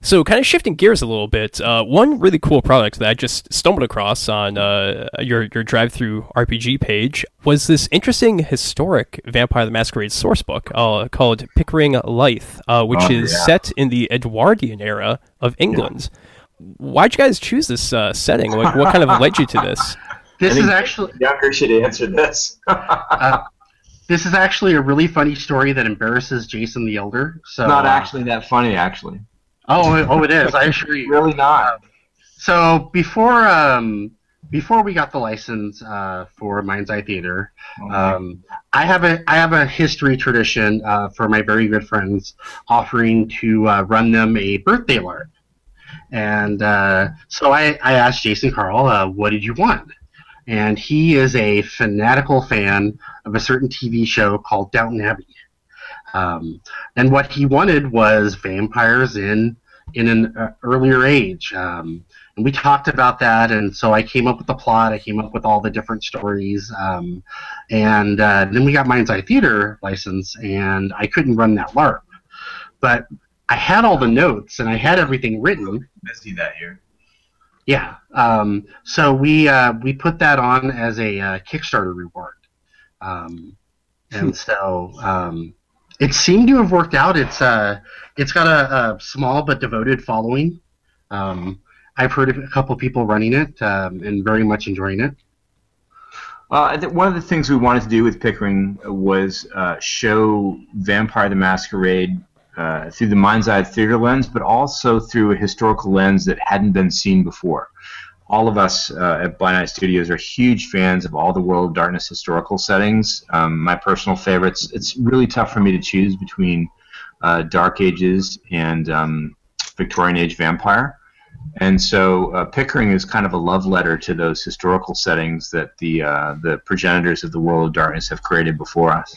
So, kind of shifting gears a little bit, uh, one really cool product that I just stumbled across on uh, your your drive-through RPG page was this interesting historic Vampire the Masquerade sourcebook uh, called Pickering Lythe, uh, which Oh, is yeah. set in the Edwardian era of England. Why'd you guys choose this uh, setting? Like, what kind of led you to this? This I is think actually Younger should answer this. this is actually a really funny story that embarrasses Jason the Elder. So Not uh, actually that funny, actually. Oh, oh, it is. I assure you. Really not. So before um, before we got the license uh, for Mind's Eye Theater, um, I have a I have a history tradition uh, for my very good friends, offering to uh, run them a birthday LARP. And uh, so I, I asked Jason Carl, uh, what did you want? And he is a fanatical fan of a certain TV show called Downton Abbey. Um, and what he wanted was vampires in in an uh, earlier age. Um, and we talked about that, and so I came up with the plot. I came up with all the different stories, um, and uh, then we got Mind's Eye Theater license, and I couldn't run that LARP, but I had all the notes and I had everything written. See that here. Yeah. Um, so we uh, we put that on as a uh, Kickstarter reward, um, and so um, it seemed to have worked out. It's uh, it's got a, a small but devoted following. Um, I've heard of a couple people running it um, and very much enjoying it. Well, one of the things we wanted to do with Pickering was uh, show Vampire the Masquerade uh, through the mind's eye theater lens, but also through a historical lens that hadn't been seen before. All of us uh, at By Night Studios are huge fans of all the World of Darkness historical settings. Um, my personal favorites. It's really tough for me to choose between uh, Dark Ages and um, Victorian Age Vampire. And so uh, Pickering is kind of a love letter to those historical settings that the uh, the progenitors of the world of darkness have created before us.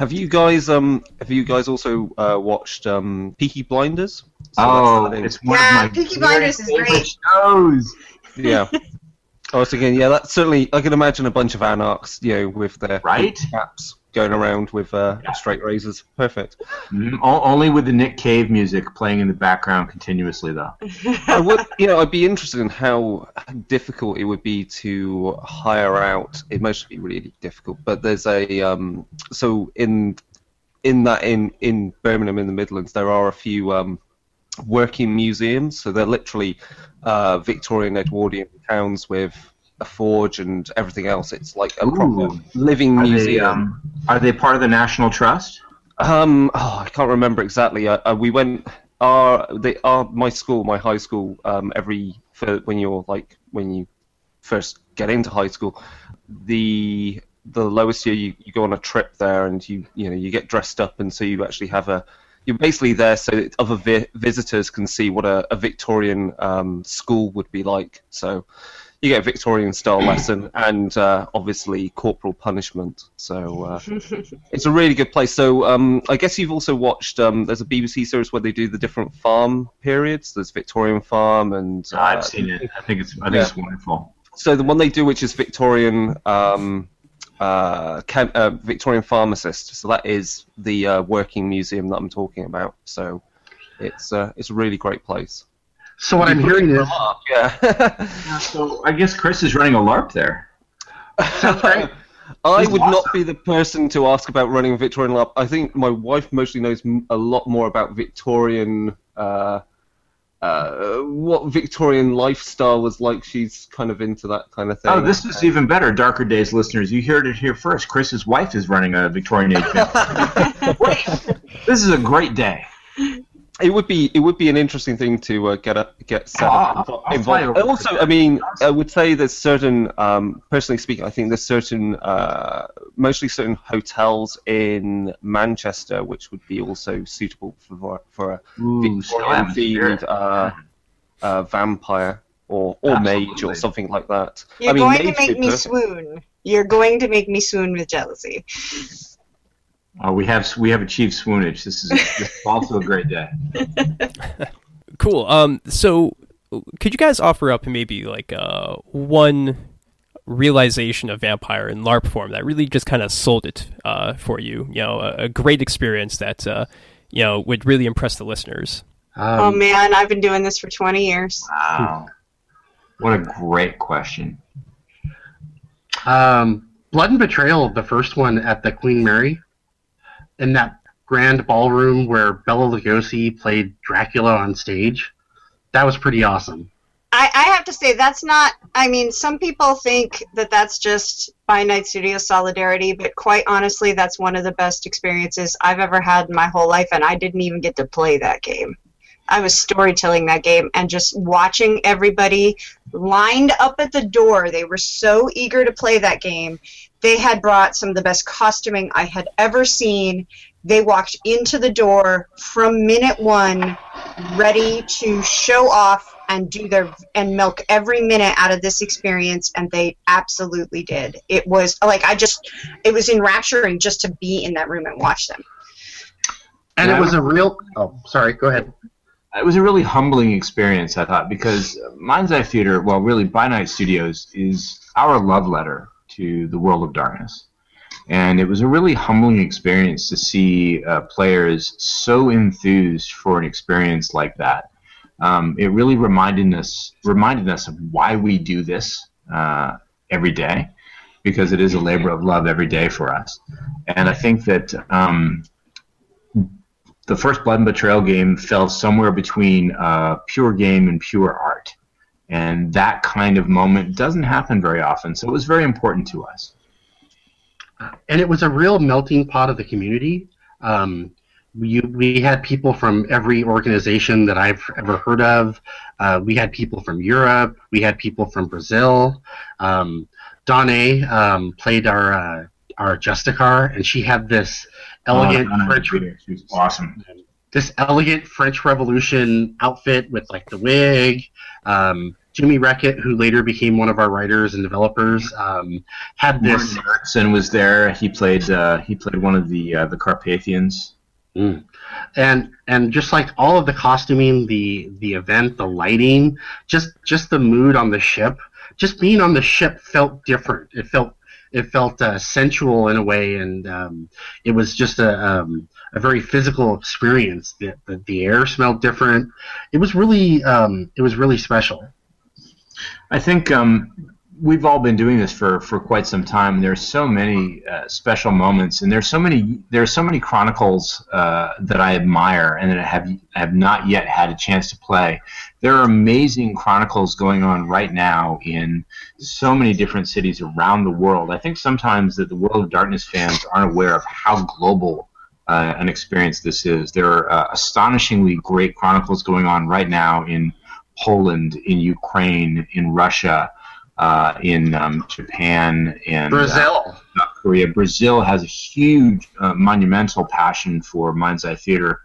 Have you guys um have you guys also uh, watched um Peaky Blinders? So oh, that's it's one Yeah, of my Peaky Blinders is great. shows. yeah. I was thinking, yeah, that's certainly. I can imagine a bunch of anarchs, you know, with their Right? caps going around with uh, Yeah. straight razors. Perfect. O- Only with the Nick Cave music playing in the background continuously, though. I would, you know, I'd be interested in how difficult it would be to hire out. It must be really difficult, but there's a um, so in in that in in Birmingham in the Midlands there are a few um, working museums. So they're literally uh, Victorian Edwardian towns with a forge and everything else. It's like a proper Ooh. living Are they, museum. um, are they part of the National Trust? Um, oh, I can't remember exactly. Uh, uh, we went. Our they our my school, my high school. Um, every for when you're like when you first get into high school, the the lowest year you, you go on a trip there and you you know you get dressed up and so you actually have a you're basically there so that other vi- visitors can see what a, a Victorian um, school would be like. So you get a Victorian style lesson and uh, obviously corporal punishment. So uh, it's a really good place. So um, I guess you've also watched. Um, there's a BBC series where they do the different farm periods. There's Victorian farm and uh, I've seen it. I think it's I think yeah. it's wonderful. so the one they do, which is Victorian, um, uh, chem- uh, Victorian pharmacist. So that is the uh, working museum that I'm talking about. So It's uh, it's a really great place. So what I'm You put it hearing is, a LARP, yeah. So I guess Chris is running a LARP there. I He's would awesome. not be the person to ask about running a Victorian LARP. I think my wife mostly knows a lot more about Victorian, uh, uh, what Victorian lifestyle was like. She's kind of into that kind of thing. Oh, this is even better, Darker Days listeners. You heard it here first. Chris's wife is running a Victorian age. Wait, this is a great day. It would be it would be an interesting thing to uh, get a, get set up I'll- invo- I'll involved. Also, I mean, I would say there's certain, um, personally speaking, I think there's certain, uh, mostly certain hotels in Manchester which would be also suitable for for a Ooh, so Victorian themed uh, uh, vampire or or mage or something like that. You're I mean, going to make me perfect. swoon. You're going to make me swoon with jealousy. Oh, we have we have achieved swoonage. This is, this is also a great day. Cool. Um, so could you guys offer up maybe like uh, one realization of vampire in LARP form that really just kind of sold it uh, for you? You know, a, a great experience that uh, you know would really impress the listeners. oh um, man, I've been doing this for 20 years. Wow, what a great question. um, Blood and Betrayal, the first one at the Queen Mary, in that grand ballroom where Bela Lugosi played Dracula on stage. That was pretty awesome. I, I have to say that's not. I mean, some people think that that's just by Night Studio solidarity, but quite honestly, that's one of the best experiences I've ever had in my whole life, and I didn't even get to play that game. I was storytelling that game and just watching everybody lined up at the door. They were so eager to play that game. They had brought some of the best costuming I had ever seen. They walked into the door from minute one ready to show off and do their and milk every minute out of this experience and they absolutely did it was like i just it was enrapturing just to be in that room and watch them And Yeah. it was a real. Oh, sorry. Go ahead. It was a really humbling experience, I thought, because Mind's Eye Theater, well, really, By Night Studios, is our love letter to the world of darkness. And it was a really humbling experience to see uh, players so enthused for an experience like that. Um, it really reminded us reminded us of why we do this uh, every day, because it is a labor of love every day for us. And I think that um, the first Blood and Betrayal game fell somewhere between uh, pure game and pure art. And that kind of moment doesn't happen very often, so it was very important to us. and it was a real melting pot of the community. Um, we, we had people from every organization that I've ever heard of. Uh, we had people from Europe. We had people from Brazil. Um, Donna um, played our uh, our Justicar, and she had this elegant Oh, French She was awesome. this elegant French Revolution outfit with like the wig. Um, Jimmy Reckett, who later became one of our writers and developers, um, had this. Martin Ericsson was there. He played uh, he played one of the uh, the Carpathians. Mm. And and just like all of the costuming, the the event, the lighting, just just the mood on the ship, just being on the ship felt different. It felt it felt uh, sensual in a way, and um, it was just a um, a very physical experience. The, the the air smelled different. It was really um, it was really special. I think um, we've all been doing this for, for quite some time. There's so many uh, special moments, and there's so many there's so many chronicles uh, that I admire and that I have have not yet had a chance to play. There are amazing chronicles going on right now in so many different cities around the world. I think sometimes that the World of Darkness fans aren't aware of how global uh, an experience this is. There are uh, astonishingly great chronicles going on right now in Poland, in Ukraine, in Russia, uh, in um, Japan, and uh, Brazil. South Korea. Brazil has a huge, uh, monumental passion for Mind's Eye Theater,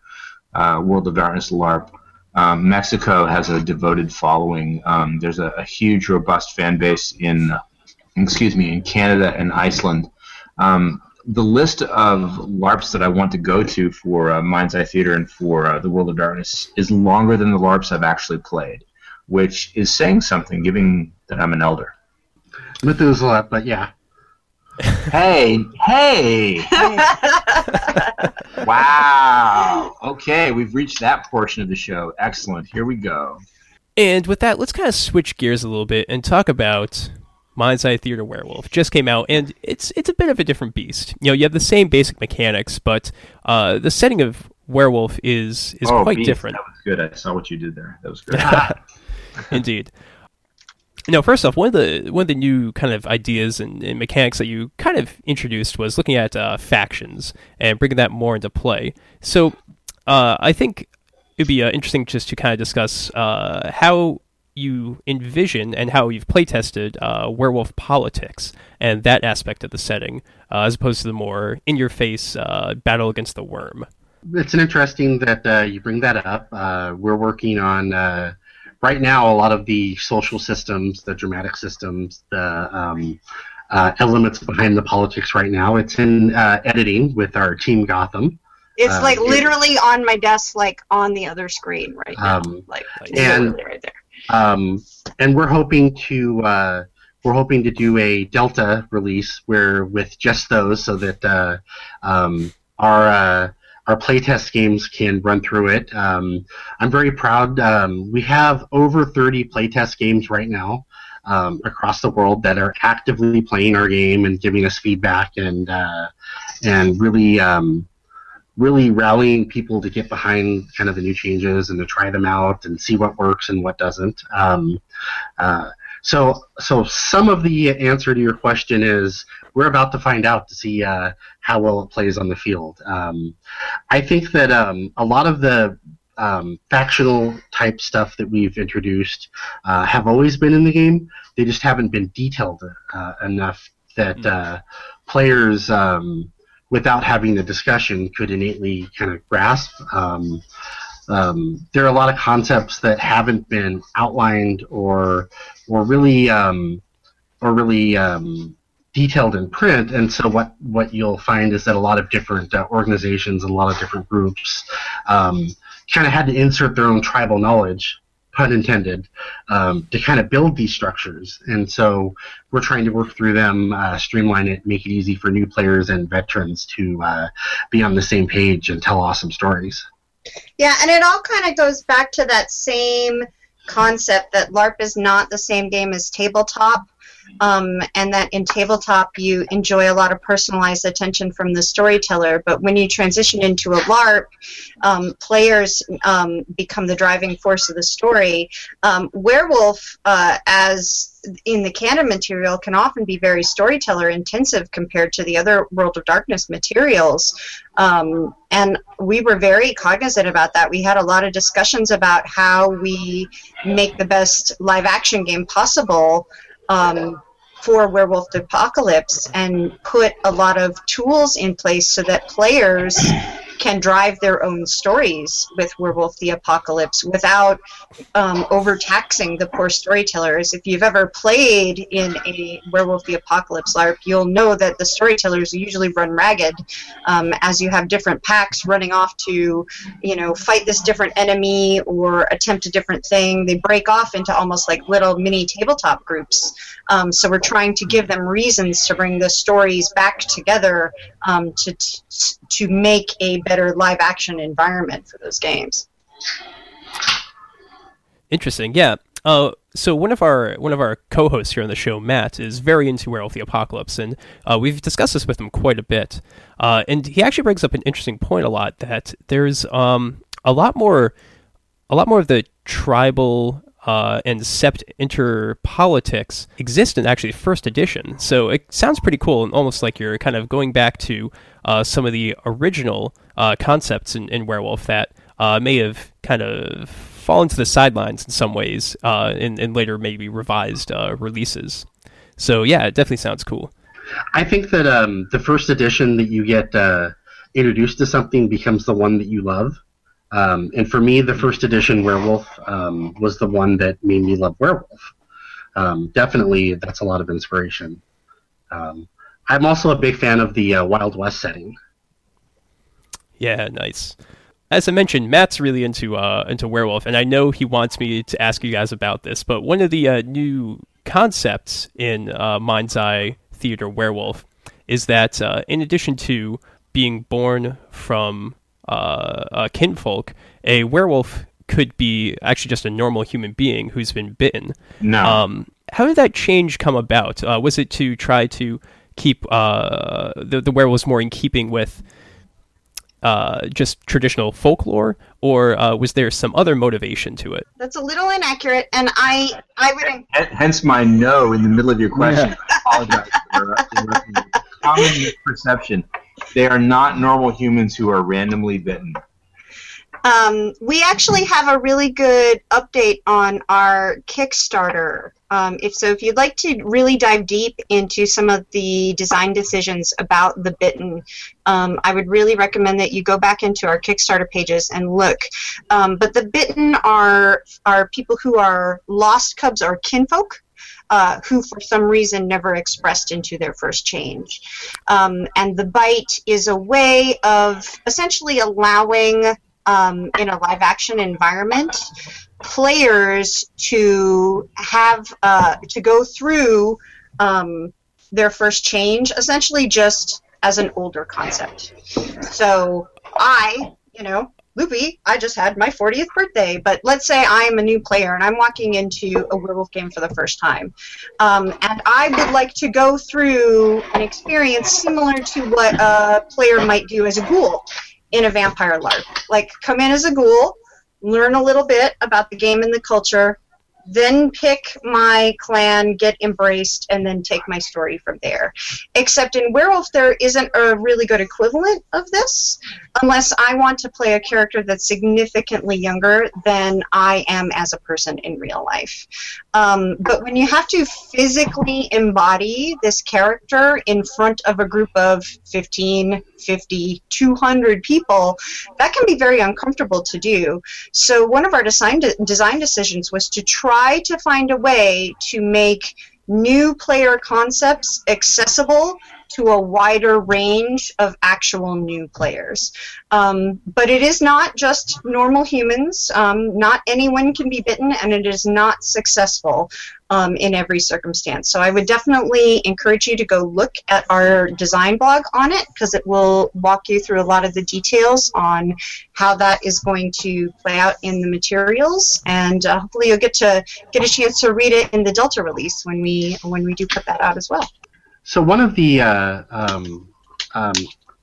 uh, World of Darkness LARP. Um, Mexico has a devoted following. Um, there's a, a huge, robust fan base in, excuse me, in Canada and Iceland. The list of LARPs that I want to go to for uh, Mind's Eye Theater and for uh, the World of Darkness is longer than the LARPs I've actually played, which is saying something, given that I'm an elder. Methuselah, but yeah. Hey, hey! wow. Okay, we've reached that portion of the show. Excellent. Here we go. And with that, let's kind of switch gears a little bit and talk about Mind's Eye Theater Werewolf. Just came out, and it's it's a bit of a different beast. You know, you have the same basic mechanics, but uh, the setting of Werewolf is is oh, quite beast, different. That was good. I saw what you did there. That was good. Indeed. Now, first off, one of the one of the new kind of ideas and, and mechanics that you kind of introduced was looking at uh, factions and bringing that more into play. So, uh, I think it'd be uh, interesting just to kind of discuss uh, how you envision and how you've playtested uh, werewolf politics and that aspect of the setting, uh, as opposed to the more in-your-face uh, battle against the Wyrm. It's an interesting that uh, you bring that up. Uh, we're working on uh, right now a lot of the social systems, the dramatic systems, the um, elements behind the politics. Right now, it's in editing with our team Gotham. It's like literally on my desk, like on the other screen right now, um, like and, right there. Um, and we're hoping to uh, we're hoping to do a Delta release where with just those, so that uh, um, our uh, our playtest games can run through it. Um, I'm very proud. Um, we have over 30 playtest games right now um, across the world that are actively playing our game and giving us feedback and uh, and really um, really rallying people to get behind kind of the new changes and to try them out and see what works and what doesn't. Um, uh, so, so some of the answer to your question is we're about to find out to see uh, how well it plays on the field. Um, I think that um, a lot of the um, factional type stuff that we've introduced uh, have always been in the game. They just haven't been detailed uh, enough that hmm. uh, players um, without having the discussion, could innately kind of grasp. Um, um, there are a lot of concepts that haven't been outlined or or really um, or really um, detailed in print, and so what what you'll find is that a lot of different uh, organizations and a lot of different groups um, kind of had to insert their own tribal knowledge pun intended, um, to kind of build these structures. And so we're trying to work through them, uh, streamline it, make it easy for new players and veterans to uh, be on the same page and tell awesome stories. Yeah, and it all kind of goes back to that same concept that LARP is not the same game as tabletop um, and that in tabletop you enjoy a lot of personalized attention from the storyteller. But when you transition into a LARP, um, players um, become the driving force of the story. Um, Werewolf, uh, as in the canon material can often be very storyteller intensive compared to the other World of Darkness materials. Um, and we were very cognizant about that. We had a lot of discussions about how we make the best live action game possible um, for Werewolf the Apocalypse and put a lot of tools in place so that players can drive their own stories with Werewolf the Apocalypse without um, overtaxing the poor storytellers. If you've ever played in a Werewolf the Apocalypse LARP, you'll know that the storytellers usually run ragged um, as you have different packs running off to, you know, fight this different enemy or attempt a different thing. They break off into almost like little mini tabletop groups. Um, so we're trying to give them reasons to bring the stories back together um, to to make a better live action environment for those games. Interesting, yeah. Uh, so one of our one of our co-hosts here on the show, Matt, is very into Werewolf the Apocalypse, and uh, we've discussed this with him quite a bit. Uh, and he actually brings up an interesting point a lot that there's um, a lot more a lot more of the tribal uh, and sept interpolitics exist in actually first edition. So it sounds pretty cool and almost like you're kind of going back to uh, some of the original uh, concepts in, in, Werewolf that uh, may have kind of fallen to the sidelines in some ways uh, in, in, later maybe revised uh, releases. So yeah, it definitely sounds cool. I think that um, the first edition that you get introduced to something becomes the one that you love. Um, and for me, the first edition Werewolf um, was the one that made me love Werewolf. Um, definitely, that's a lot of inspiration. Um, I'm also a big fan of the uh, Wild West setting. Yeah, nice. As I mentioned, Matt's really into uh, into Werewolf, and I know he wants me to ask you guys about this. But one of the uh, new concepts in uh, Mind's Eye Theater Werewolf is that, uh, in addition to being born from uh, a kinfolk, a werewolf could be actually just a normal human being who's been bitten. No. Um, how did that change come about? Uh, was it to try to keep uh, the, the werewolves more in keeping with uh, just traditional folklore, or uh, was there some other motivation to it? That's a little inaccurate, and I I would Hence my no in the middle of your question. I apologize for interrupting you. Common misperception. They are not normal humans who are randomly bitten. Um, we actually have a really good update on our Kickstarter. Um, if so, if you'd like to really dive deep into some of the design decisions about the Bitten, um, I would really recommend that you go back into our Kickstarter pages and look. Um, but the Bitten are are people who are lost cubs or kinfolk. Uh, who, for some reason, never expressed into their first change. Um, and the bite is a way of essentially allowing um, in a live action environment players to have uh, to go through um, their first change essentially just as an older concept. So i you know loopy i just had my 40th birthday but let's say i'm a new player and i'm walking into a werewolf game for the first time um, and i would like to go through an experience similar to what a player might do as a ghoul in a vampire LARP. Like, come in as a ghoul, learn a little bit about the game and the culture, then pick my clan, get embraced, and then take my story from there. Except in Werewolf, there isn't a really good equivalent of this, unless I want to play a character that's significantly younger than I am as a person in real life. Um, but when you have to physically embody this character in front of a group of 15, 50, 200 people, that can be very uncomfortable to do. So one of our design de- design decisions was to try to find a way to make new player concepts accessible to a wider range of actual new players. Um, but it is not just normal humans. Um, not anyone can be bitten, and it is not successful um, in every circumstance. So I would definitely encourage you to go look at our design blog on it because it will walk you through a lot of the details on how that is going to play out in the materials, and uh, hopefully you'll get to get a chance to read it in the Delta release when we when we do put that out as well. So one of the uh, um, um,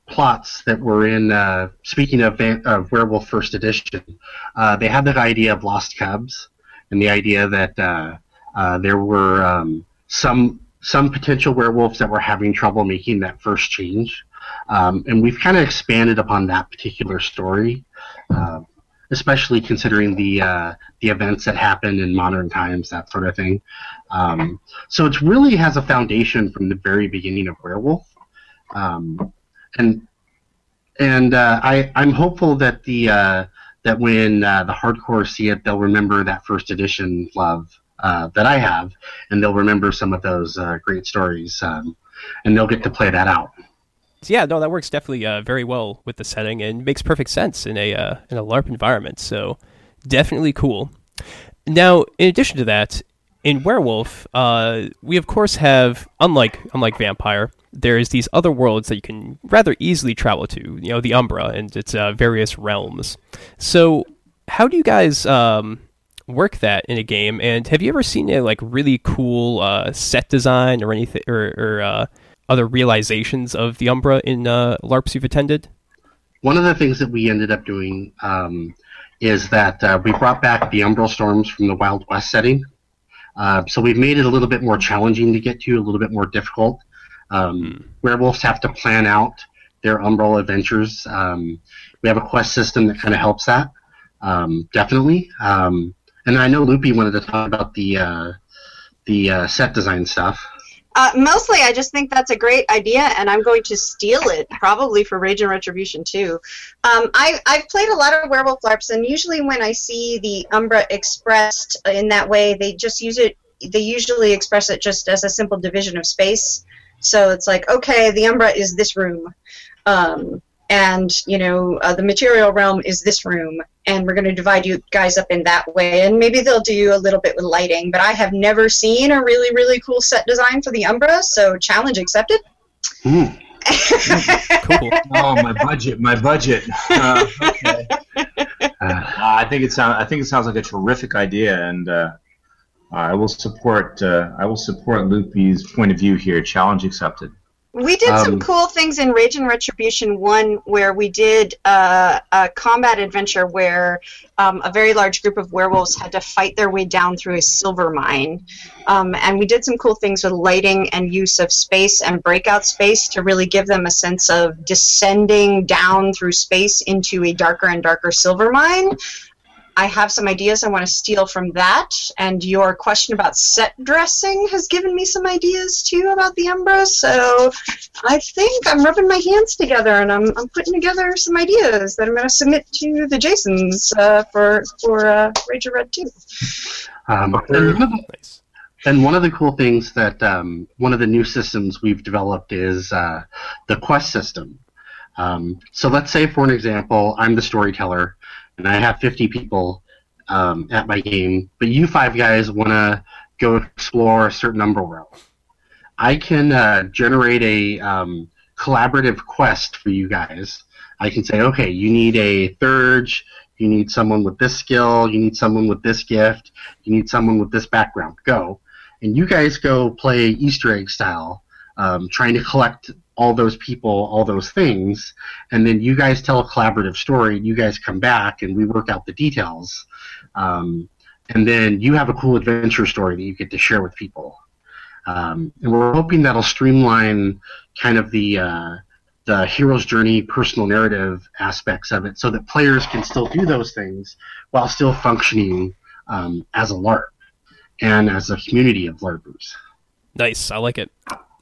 plots that were in, uh, speaking of, of Werewolf First Edition, uh, they had that idea of lost cubs, and the idea that uh, uh, there were um, some some potential werewolves that were having trouble making that first change, um, and we've kind of expanded upon that particular story. Especially considering the uh, the events that happened in modern times, that sort of thing. Um, so it really has a foundation from the very beginning of Werewolf, um, and and uh, I I'm hopeful that the uh, that when uh, the hardcore see it, they'll remember that first edition love uh, that I have, and they'll remember some of those uh, great stories, um, and they'll get to play that out. So yeah, no, that works definitely uh, very well with the setting and makes perfect sense in a uh, in a LARP environment. So definitely cool. Now, in addition to that, in Werewolf, uh, we of course have unlike unlike Vampire, there's these other worlds that you can rather easily travel to. You know, the Umbra and its uh, various realms. So, how do you guys um, work that in a game? And have you ever seen a like really cool uh, set design or anything or, or uh, other realizations of the Umbra in uh, LARPs you've attended? One of the things that we ended up doing um, is that uh, we brought back the Umbral Storms from the Wild West setting. Uh, so we've made it a little bit more challenging to get to, a little bit more difficult. Um, Werewolves have to plan out their Umbral adventures. Um, we have a quest system that kind of helps that, um, definitely. Um, and I know Loopy wanted to talk about the uh, the uh, set design stuff. Uh, mostly, I just think that's a great idea, and I'm going to steal it, probably for Rage and Retribution too. Um, I, I've played a lot of Werewolf LARPs, and usually when I see the Umbra expressed in that way, they just use it. They usually express it just as a simple division of space. So it's like, okay, the Umbra is this room, um, and you know uh, the material realm is this room, and we're going to divide you guys up in that way. And maybe they'll do you a little bit with lighting, but I have never seen a really really cool set design for the Umbra, so challenge accepted. Mm. Cool. Oh, my budget, my budget. Uh, okay. Uh, I think it sounds. I think it sounds like a terrific idea, and uh, I will support. Uh, I will support Loopy's point of view here. Challenge accepted. We did some Um, cool things in Rage and Retribution 1 where we did uh, a combat adventure where um, a very large group of werewolves had to fight their way down through a silver mine. Um, and we did some cool things with lighting and use of space and breakout space to really give them a sense of descending down through space into a darker and darker silver mine. I have some ideas I want to steal from that, and your question about set dressing has given me some ideas too about the Umbra. So I think I'm rubbing my hands together and I'm, I'm putting together some ideas that I'm going to submit to the Jasons uh, for for uh, Rage of Red 2. um, and, one of the, Nice. and one of the cool things that um, one of the new systems we've developed is uh, the quest system. Um, so let's say, for an example, I'm the storyteller, and I have 50 people um, at my game, but you five guys want to go explore a certain underworld. I can uh, generate a um, collaborative quest for you guys. I can say, okay, you need a Theurge, you need someone with this skill, you need someone with this gift, you need someone with this background. Go, and you guys go play Easter egg style, um, trying to collect all those people, all those things, and then you guys tell a collaborative story. And you guys come back, and we work out the details, um, and then you have a cool adventure story that you get to share with people. Um, and we're hoping that'll streamline kind of the uh, the hero's journey, personal narrative aspects of it, so that players can still do those things while still functioning um, as a LARP and as a community of LARPers. Nice. I like it.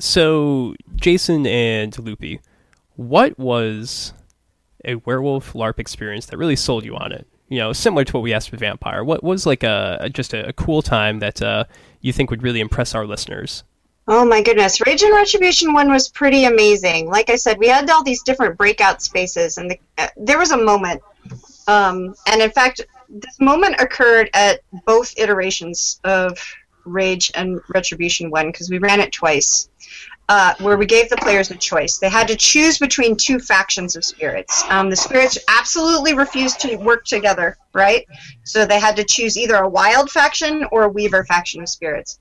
So, Jason and Loopy, what was a werewolf LARP experience that really sold you on it? You know, similar to what we asked with Vampire. What was like a just a, a cool time that uh, you think would really impress our listeners? Oh my goodness, Rage and Retribution one was pretty amazing. Like I said, we had all these different breakout spaces, and the, uh, there was a moment, um, and in fact, this moment occurred at both iterations of Rage and Retribution one because we ran it twice, uh, where we gave the players a choice. They had to choose between two factions of spirits. Um, the spirits absolutely refused to work together, right? So they had to choose either a Wyld faction or a Weaver faction of spirits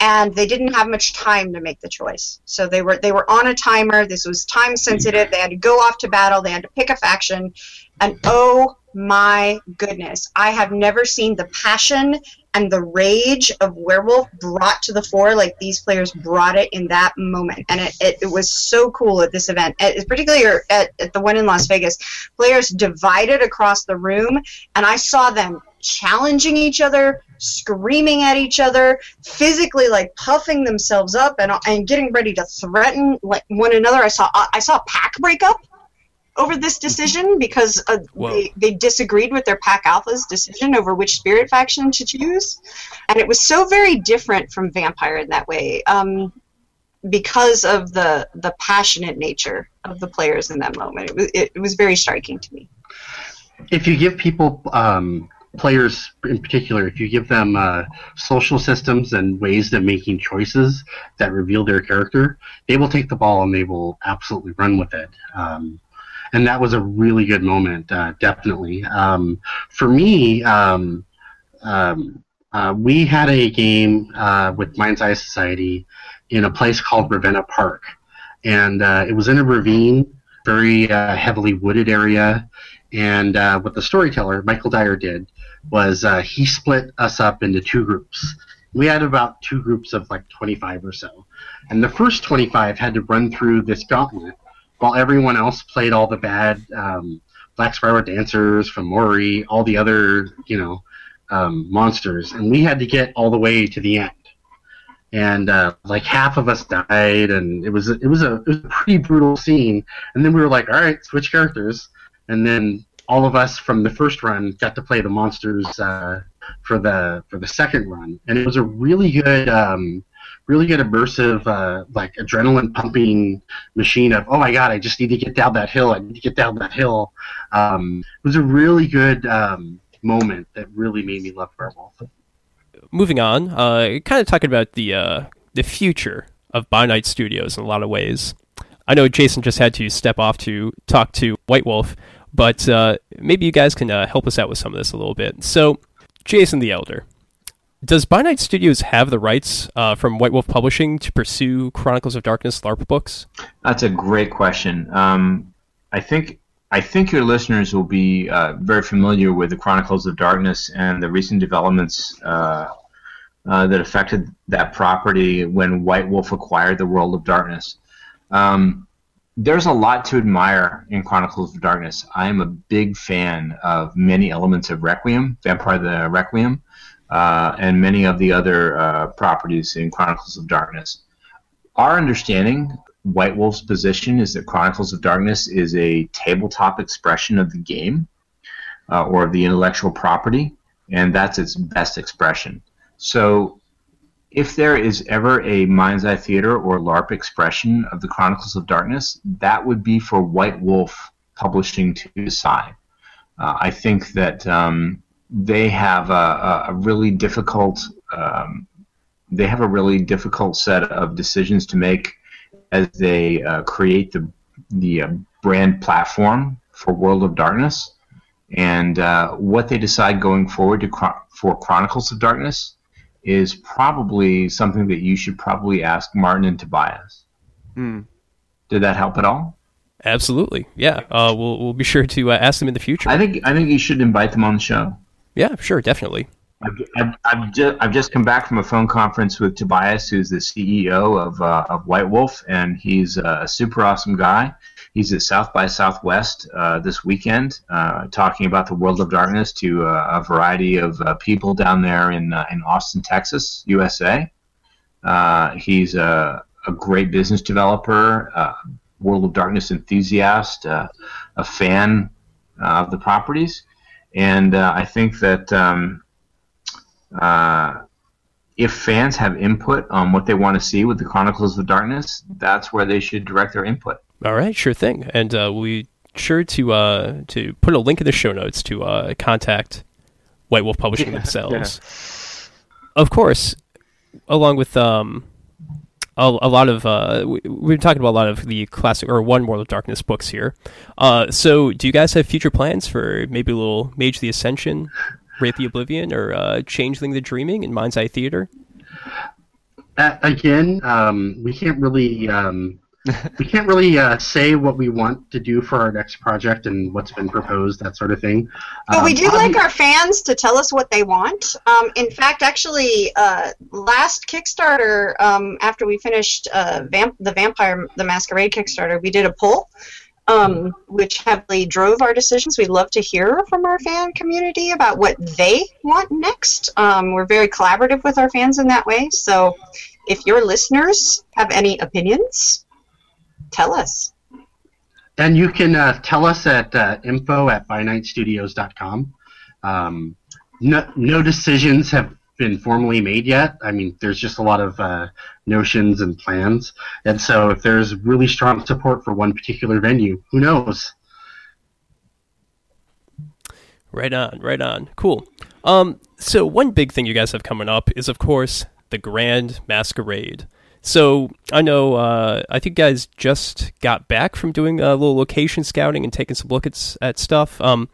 and they didn't have much time to make the choice. So they were they were on a timer. This was time sensitive. They had to go off to battle. They had to pick a faction, and oh my goodness, I have never seen the passion and the rage of werewolf brought to the fore like these players brought it in that moment. And it, it, it was so cool at this event. At, particularly at, at the one in las vegas players divided across the room and i saw them challenging each other screaming at each other physically like puffing themselves up and, and getting ready to threaten like one another. I saw i saw a pack breakup over this decision because uh, they, they disagreed with their pack alpha's decision over which spirit faction to choose. And it was so very different from vampire in that way um, because of the the passionate nature of the players in that moment. It was, it, it was very striking to me. If you give people, um, players in particular, if you give them uh, social systems and ways of making choices that reveal their character, they will take the ball and they will absolutely run with it. Um, and that was a really good moment, uh, definitely. Um, for me, um, um, uh, we had a game uh, with Mind's Eye Society in a place called Ravenna Park, and uh, it was in a ravine, very uh, heavily wooded area. And uh, what the storyteller Michael Dyer did was he split us up into two groups. We had about two groups of like 25 or so, and the first 25 had to run through this gauntlet while everyone else played all the bad um, Black Spiral dancers from Mori, all the other you know um, monsters, and we had to get all the way to the end. And uh, like half of us died, and it was it was a it was a pretty brutal scene. And then we were like, all right, switch characters, and then all of us from the first run got to play the monsters uh, for the for the second run, and it was a really good. Um, really good immersive, uh, like adrenaline pumping machine of, oh my god, I just need to get down that hill. I need to get down that hill. Um, it was a really good um, moment that really made me love Werewolf. moving on, uh, kind of talking about the uh, the future of By Night Studios in a lot of ways. I know Jason just had to step off to talk to White Wolf, but uh, maybe you guys can uh, help us out with some of this a little bit. So, Jason the Elder, does By Night Studios have the rights uh, from White Wolf Publishing to pursue Chronicles of Darkness LARP books? That's a great question. Um, I think I think your listeners will be uh, very familiar with the Chronicles of Darkness and the recent developments uh, uh, that affected that property when White Wolf acquired the World of Darkness. Um, there's a lot to admire in Chronicles of Darkness. I am a big fan of many elements of Requiem, Vampire the Requiem, uh, and many of the other uh, properties in Chronicles of Darkness. Our understanding White Wolf's position is that Chronicles of Darkness is a tabletop expression of the game uh, or of the intellectual property, and that's its best expression. So, if there is ever a Mind's Eye Theater or LARP expression of the Chronicles of Darkness, that would be for White Wolf Publishing to decide. Uh, I think that um, they have a, a really difficult um, they have a really difficult set of decisions to make as they uh, create the the uh, brand platform for World of Darkness, and uh, what they decide going forward to for Chronicles of Darkness is probably something that you should probably ask Martin and Tobias. Hmm. Did that help at all? Absolutely, yeah. Uh, we'll we'll be sure to uh, ask them in the future. I think I think you should invite them on the show. Yeah, sure, definitely. I've, I've, I've, just, I've just come back from a phone conference with Tobias, who's the CEO of, uh, of White Wolf, and he's a super awesome guy. He's at South by Southwest uh, this weekend, uh, talking about the world of darkness to uh, a variety of uh, people down there in, uh, in Austin, Texas, USA. he's a, a great business developer, World of Darkness enthusiast, a fan of the properties. And I think that um, uh, if fans have input on what they want to see with the Chronicles of Darkness, that's where they should direct their input. All right, sure thing. And uh, we sure to uh, to put a link in the show notes to uh, contact White Wolf Publishing yeah, themselves. Yeah. Of course, along with um, a, a lot of uh, we, been talking about a lot of the classic or one World of Darkness books here. Uh, so, do you guys have future plans for maybe a little Mage the Ascension Wraith the Oblivion or uh, Changeling the Dreaming in Mind's Eye Theater? Again, um, we can't really um, we can't really uh, say what we want to do for our next project and what's been proposed, that sort of thing. But um, we do like our fans to tell us what they want. Um, in fact, actually, uh, last Kickstarter, um, after we finished uh, Vamp- the Vampire the Masquerade Kickstarter, we did a poll um, which heavily drove our decisions. We'd love to hear from our fan community about what they want next. Um, we're very collaborative with our fans in that way. So if your listeners have any opinions, tell us. And you can uh, tell us at uh, info at bynightstudios.com. Um, no, no decisions have been formally made yet. I mean, there's just a lot of uh, notions and plans, and so if there's really strong support for one particular venue, who knows? Right on, right on. Cool. Um, so one big thing you guys have coming up is, of course, the Grand Masquerade. So I know uh, I think guys just got back from doing a little location scouting and taking some look at, at stuff. Um,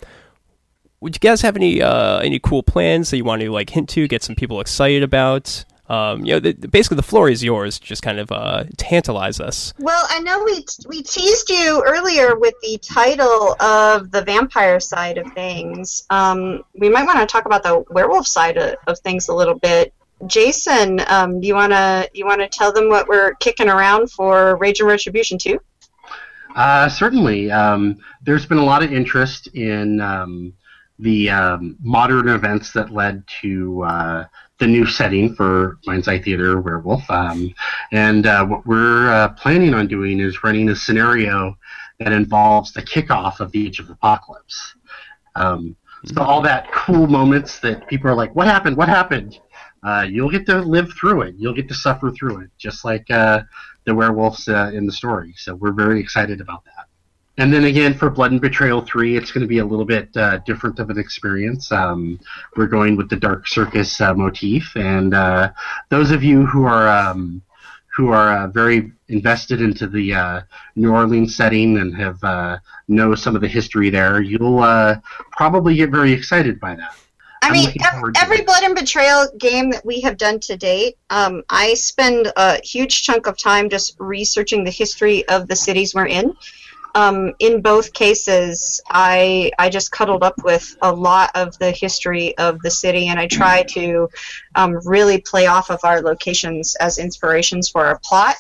would you guys have any uh, any cool plans that you want to like hint to, get some people excited about? Um, you know, the, basically the floor is yours. Just kind of uh, tantalize us. Well, I know we we teased you earlier with the title of the vampire side of things. Um, we might want to talk about the werewolf side of, of things a little bit. Jason, um, you wanna you wanna tell them what we're kicking around for Rage and Retribution too? Uh, certainly. Um, there's been a lot of interest in um, the um, modern events that led to uh, the new setting for Mind's Eye Theater Werewolf. Um, and uh, what we're uh, planning on doing is running a scenario that involves the kickoff of the Age of Apocalypse. Um, so all that cool moments that people are like, "What happened? What happened?" Uh, you'll get to live through it. You'll get to suffer through it, just like uh, the werewolves uh, in the story. So we're very excited about that. And then again, for Blood and Betrayal 3, it's going to be a little bit uh, different of an experience. Um, we're going with the Dark Circus uh, motif. And uh, those of you who are um, who are very invested into the New Orleans setting and have know some of the history there, you'll probably get very excited by that. I I'm mean, looking ev- every. Blood and Betrayal game that we have done to date, um, I spend a huge chunk of time just researching the history of the cities we're in. Um, in both cases, I I just cuddled up with a lot of the history of the city, and I try to um, really play off of our locations as inspirations for our plot.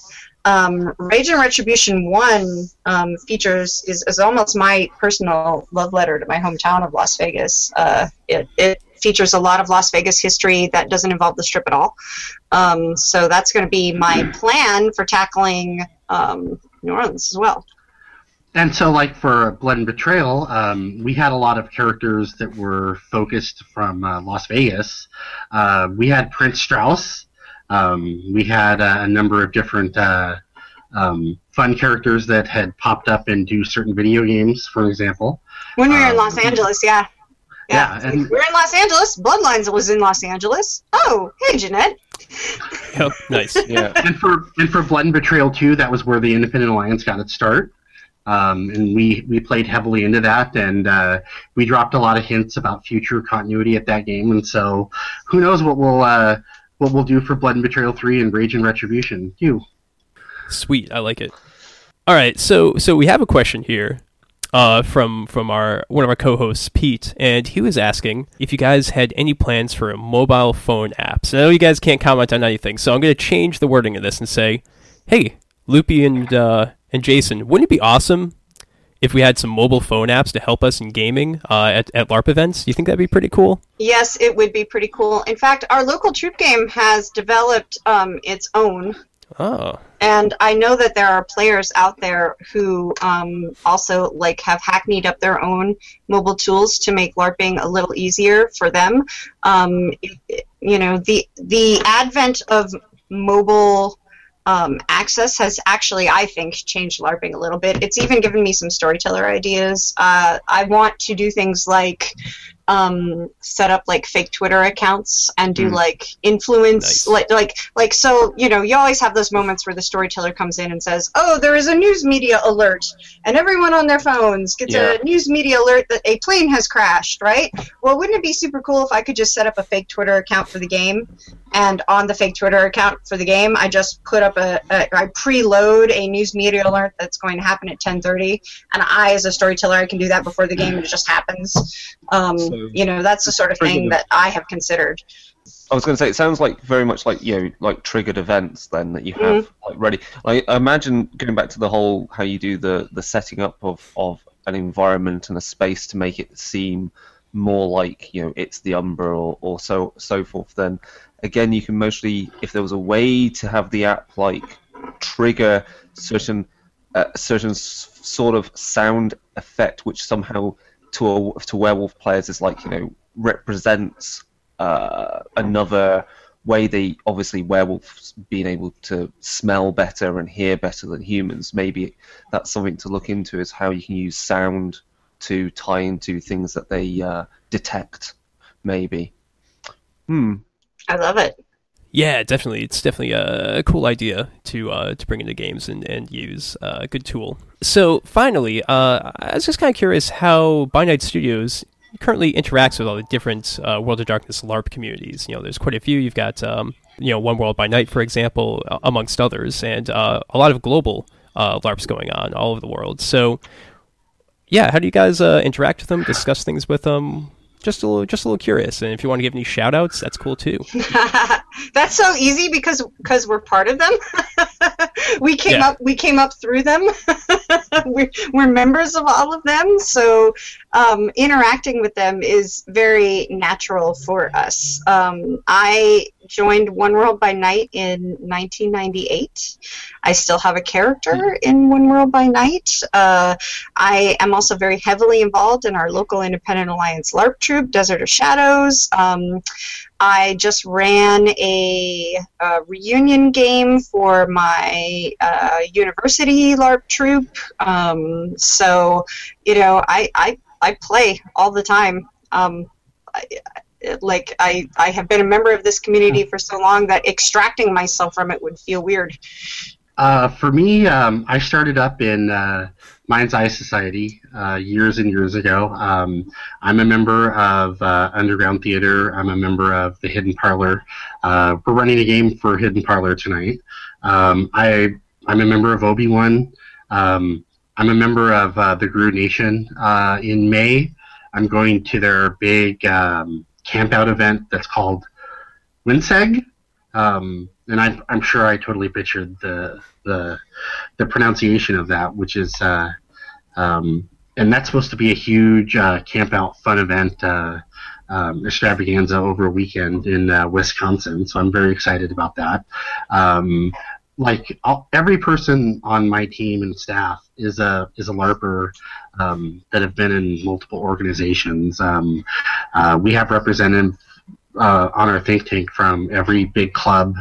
Um, Rage and Retribution One um, features is, is almost my personal love letter to my hometown of Las Vegas. Uh, it, it features a lot of Las Vegas history that doesn't involve the strip at all. Um, so that's going to be my plan for tackling um, New Orleans as well. And so, like for Blood and Betrayal, um, we had a lot of characters that were focused from uh, Las Vegas. Uh, we had Prince Strauss. Um, we had uh, a number of different uh, um, fun characters that had popped up into certain video games, for example. When we were in Um, Los Angeles, yeah. Yeah, and- we're in Los Angeles. Bloodlines was in Los Angeles. Oh, hey, Jeanette. Yep, nice. Yeah. and for and for Blood and Betrayal 2, that was where the Independent Alliance got its start. Um, and we, we played heavily into that, and uh, we dropped a lot of hints about future continuity at that game. And so, who knows what we'll uh, what we'll do for Blood and Betrayal 3 and Rage and Retribution? You. Sweet, I like it. All right, so so we have a question here uh, from from our one of our co-hosts, Pete, and he was asking if you guys had any plans for a mobile phone app. So I know you guys can't comment on anything, so I'm going to change the wording of this and say, hey, Loopy and uh, and Jason, wouldn't it be awesome if we had some mobile phone apps to help us in gaming uh, at at LARP events? Do you think that'd be pretty cool? Yes, it would be pretty cool. In fact, our local troupe game has developed um, its own Oh, and I know that there are players out there who um, also like have hackneyed up their own mobile tools to make LARPing a little easier for them. Um, you know, the the advent of mobile um, access has actually, I think, changed LARPing a little bit. It's even given me some storyteller ideas. Uh, I want to do things like um, set up like fake Twitter accounts and do Mm. like influence, Nice. like like like so. You know, you always have those moments where the storyteller comes in and says, "Oh, there is a news media alert," and everyone on their phones gets Yeah. a news media alert that a plane has crashed. Right? Well, wouldn't it be super cool if I could just set up a fake Twitter account for the game, and on the fake Twitter account for the game, I just put up a, a I preload a news media alert that's going to happen at 10:30, and I, as a storyteller, I can do that before the game. and It just happens. Um, So- you know, that's the sort of thing that I have considered. I was going to say it sounds like very much like you know like triggered events then that you have like ready. Like imagine going back to the whole how you do the the setting up of of an environment and a space to make it seem more like you know it's the Umbra or, or so so forth. Then again, you can mostly if there was a way to have the app like trigger certain uh, certain s- sort of sound effect which somehow to a, to werewolf players is like you know represents uh, another way they obviously werewolves being able to smell better and hear better than humans. Maybe that's something to look into is how you can use sound to tie into things that they uh, detect. Maybe. Hmm I love it. Yeah, definitely. It's definitely a, cool idea to uh, to bring into games and, and use. Uh, a good tool. So finally, uh, I was just kind of curious how By Night Studios currently interacts with all the different uh, World of Darkness LARP communities. You know, there's quite a few. You've got um, you know One World by Night, for example, amongst others, and uh, a lot of global uh, LARPs going on all over the world. So yeah, how do you guys uh, interact with them? Discuss things with them? Just a little, just a little curious. And if you want to give any shout outs, that's cool too. That's so easy because because we're part of them. we came Yeah. up we came up through them. we're, we're members of all of them, so um, interacting with them is very natural for us. Um, I joined One World by Night in 1998. I still have a character in One World by Night. Uh, I am also very heavily involved in our local Independent Alliance LARP troupe, Desert of Shadows. Um, I just ran a, uh reunion game for my uh, university LARP troupe. Um, so, you know, I, I, I play all the time. Um, I, like I I have been a member of this community for so long that extracting myself from it would feel weird. Uh, for me, um, I started up in uh, Mind's Eye Society uh, years and years ago. Um, I'm a member of uh, Underground Theater. I'm a member of the Hidden Parlor. Uh, we're running a game for Hidden Parlor tonight. Um, I I'm a member of Obi Wan. Um, I'm a member of uh, the Gru Nation. in May, I'm going to their big um, camp event that's called Winseg. Um, and I'm, I'm sure I totally butchered the the the pronunciation of that, which is uh, um, and that's supposed to be a huge uh, camp out fun event uh, um, extravaganza over a weekend in uh, Wisconsin. So I'm very excited about that. Um, like every person on my team and staff is a is a larper um, that have been in multiple organizations. Um, uh, we have representatives uh, on our think tank from every big club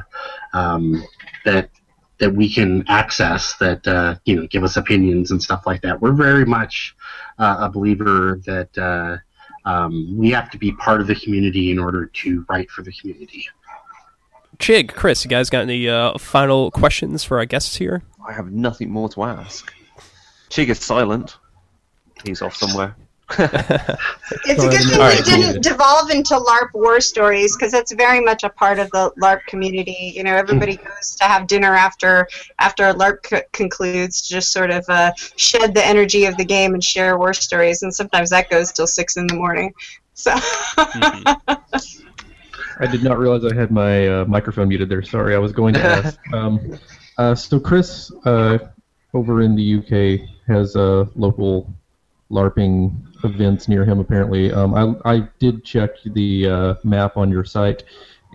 um, that that we can access that uh, you know give us opinions and stuff like that. We're very much uh, a believer that uh, um, we have to be part of the community in order to write for the community. Chig, Chris, you guys got any uh, final questions for our guests here? I have nothing more to ask. Chig is silent. He's off somewhere. it's a good thing we didn't devolve into LARP war stories because that's very much a part of the LARP community. You know, everybody hmm. goes to have dinner after after LARP c- concludes, to just sort of uh, shed the energy of the game and share war stories, and sometimes that goes till six in the morning. So. mm-hmm. I did not realize I had my uh, microphone muted there. Sorry, I was going to ask. Um, uh, so Chris, uh, over in the UK, has a local LARPing events near him. Apparently, um, I I did check the uh, map on your site,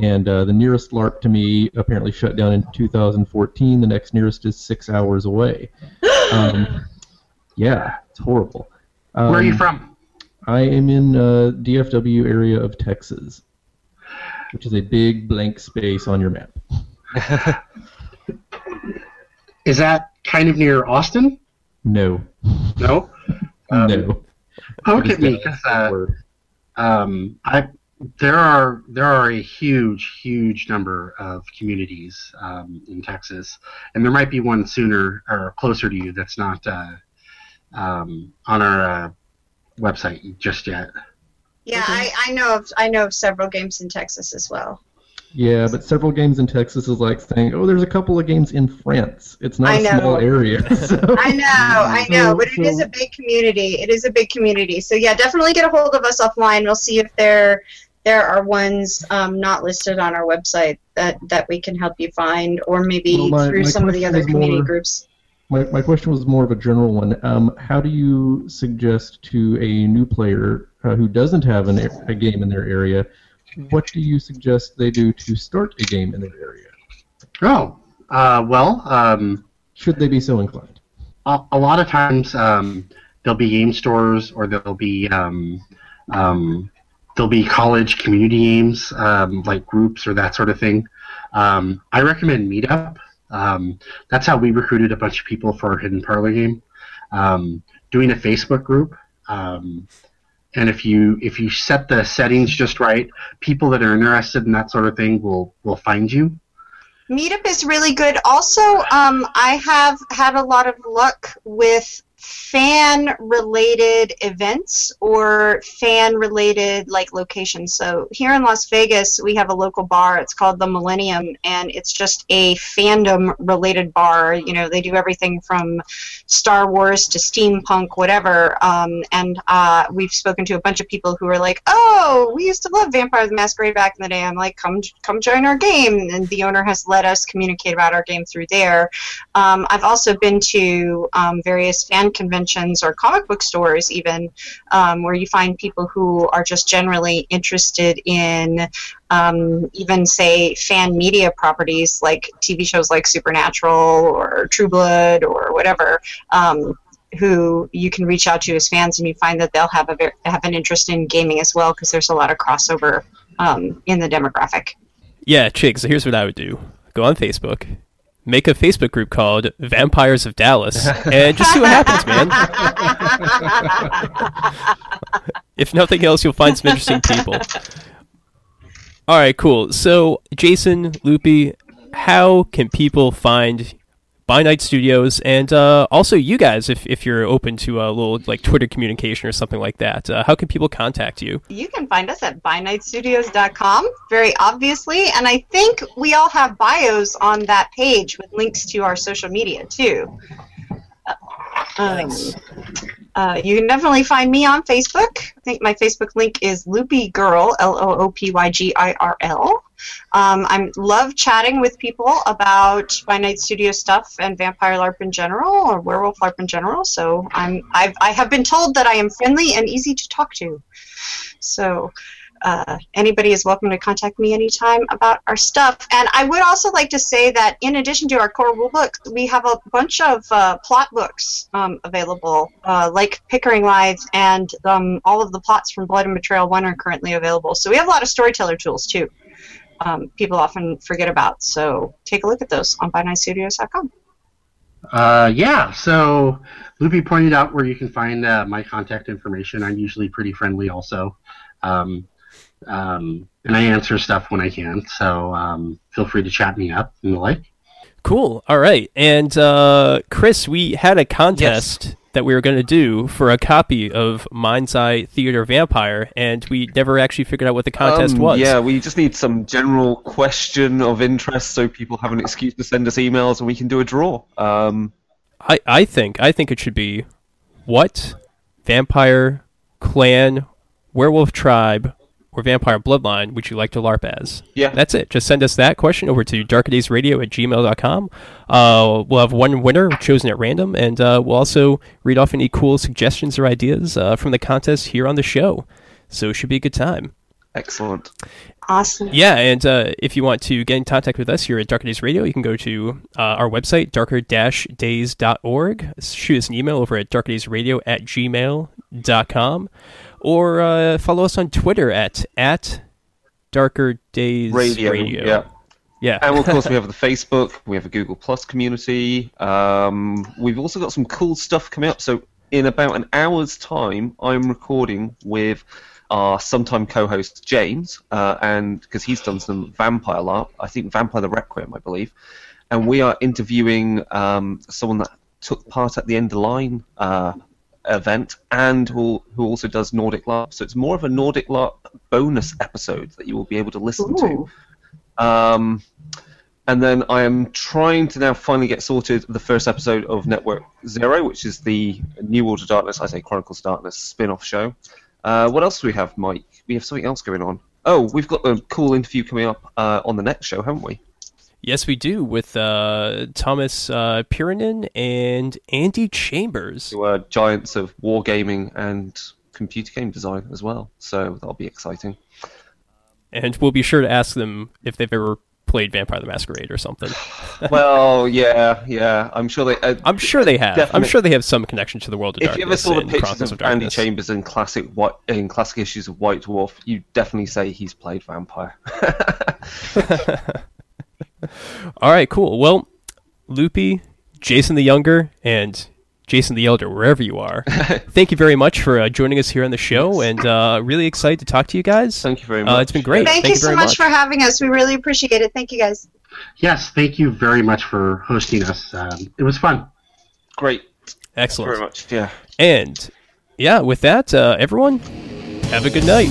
and uh, the nearest LARP to me apparently shut down in 2014. The next nearest is six hours away. Um, yeah, it's horrible. Um, Where are you um, from? I am in uh, DFW area of Texas, which is a big blank space on your map. is that kind of near Austin? No. No. Um, no. Look at me, because uh, um, I there are there are a huge huge number of communities um, in Texas, and there might be one sooner or closer to you that's not uh, um, on our uh, website just yet. Yeah, I, I know of I know of several games in Texas as well. Yeah, but several games in Texas is like saying, "Oh, there's a couple of games in France." It's not I a know. small area. So. I know, I know, so, but it is a big community. It is a big community. So yeah, definitely get a hold of us offline. We'll see if there there are ones um, not listed on our website that that we can help you find, or maybe well, my, through my some of the other community more, groups. My, my question was more of a general one. Um, how do you suggest to a new player uh, who doesn't have an, a game in their area? What do you suggest they do to start a game in their area? Oh, uh, well, um, should they be so inclined? A, a lot of times um, there'll be game stores or there'll be um, um there'll be college community games um, like groups or that sort of thing. Um, I recommend Meetup. that's how we recruited a bunch of people for our Hidden Parlor game. doing a Facebook group. And if you if you set the settings just right, people that are interested in that sort of thing will will find you. Meetup is really good. Also, um, I have had a lot of luck with fan related events or fan related like locations. So here in Las Vegas, we have a local bar. It's called the Millennium, and it's just a fandom related bar. You know, they do everything from Star Wars to steampunk, whatever. Um, and uh, we've spoken to a bunch of people who are like, "Oh, we used to love Vampire the Masquerade back in the day." I'm like, "Come, come join our game." And the owner has let us communicate about our game through there. Um, I've also been to um, various fan conventions or comic book stores, even um, where you find people who are just generally interested in um, even say fan media properties like TV shows like Supernatural or True Blood or whatever. Um, who you can reach out to as fans, and you find that they'll have a have an interest in gaming as well because there's a lot of crossover um, in the demographic. Yeah, Chig. So here's what I would do: go on Facebook, make a Facebook group called Vampires of Dallas and just see what happens, man. if nothing else, you'll find some interesting people. All right, cool. So, Jason, Loopy, how can people find By Night Studios and uh, also you guys, if, if you're open to a little like Twitter communication or something like that? Uh, how can people contact you? You can find us at bynightstudios.com, very obviously, and I think we all have bios on that page with links to our social media too. Um, uh, you can definitely find me on Facebook. I think my Facebook link is Loopy Girl, L O O P Y G I R L. Um, I love chatting with people about By Night Studio stuff and Vampire LARP in general, or Werewolf LARP in general. So I'm I've, I have been told that I am friendly and easy to talk to. So uh, anybody is welcome to contact me anytime about our stuff. And I would also like to say that in addition to our core rulebook, we have a bunch of uh, plot books um, available, uh, like Pickering Lives, and um, all of the plots from Blood and Betrayal 1 are currently available. So we have a lot of storyteller tools too. Um, people often forget about. So take a look at those on bynightstudios.com. Uh, yeah, so Loopy pointed out where you can find uh, my contact information. I'm usually pretty friendly also. Um, um, and I answer stuff when I can. So um, feel free to chat me up and the like. Cool. All right. And uh, Chris, we had a contest yes. that we were going to do for a copy of Mind's Eye Theater Vampire, and we never actually figured out what the contest um, was. Yeah, we just need some general question of interest so people have an excuse to send us emails and we can do a draw. Um, I, I think I think it should be what vampire clan werewolf tribe or Vampire Bloodline would you like to LARP as? Yeah. That's it. Just send us that question over to darkerdaysradio at gmail.com. Uh, we'll have one winner chosen at random, and uh, we'll also read off any cool suggestions or ideas uh, from the contest here on the show. So it should be a good time. Excellent. Awesome. Yeah, and uh, if you want to get in contact with us here at Darker Days Radio, you can go to uh, our website, darker-days.org. Shoot us an email over at darkerdaysradio at gmail.com or uh, follow us on Twitter at at Darker Days Radio. Radio. Yeah. Yeah. and of course, we have the Facebook, we have a Google Plus community. Um, we've also got some cool stuff coming up. So, in about an hour's time, I'm recording with our sometime co-host James, uh, and because he's done some Vampire LARP, I think Vampire the Requiem, I believe, and we are interviewing um, someone that took part at the End of Line uh, event and who, who also does Nordic LARP. So it's more of a Nordic LARP bonus episode that you will be able to listen Ooh. to. Um, and then I am trying to now finally get sorted the first episode of Network Zero, which is the New World of Darkness, I say Chronicles of Darkness spin-off show. Uh, what else do we have, Mike? We have something else going on. Oh, we've got a cool interview coming up uh, on the next show, haven't we? Yes, we do, with uh, Tuomas uh, Pirinen and Andy Chambers. Who are giants of wargaming and computer game design as well. So that'll be exciting. And we'll be sure to ask them if they've ever played Vampire the Masquerade or something. well, yeah, yeah. I'm sure they. Uh, I'm sure they have. Definitely. I'm sure they have some connection to the world of if darkness. you ever saw the pictures of, of Andy Chambers in classic white in classic issues of White Dwarf, you definitely say he's played vampire. All right, cool. Well, Loopy, Jason the Younger, and Jason the Elder, wherever you are, thank you very much for uh, joining us here on the show, and uh, really excited to talk to you guys. Thank you very much. Uh, it's been great. Thank, you so very much, for having us. We really appreciate it. Thank you guys. Yes, thank you very much for hosting us. Um, it was fun. Great. Excellent. Very much. Yeah. And yeah, with that, uh, everyone, have a good night.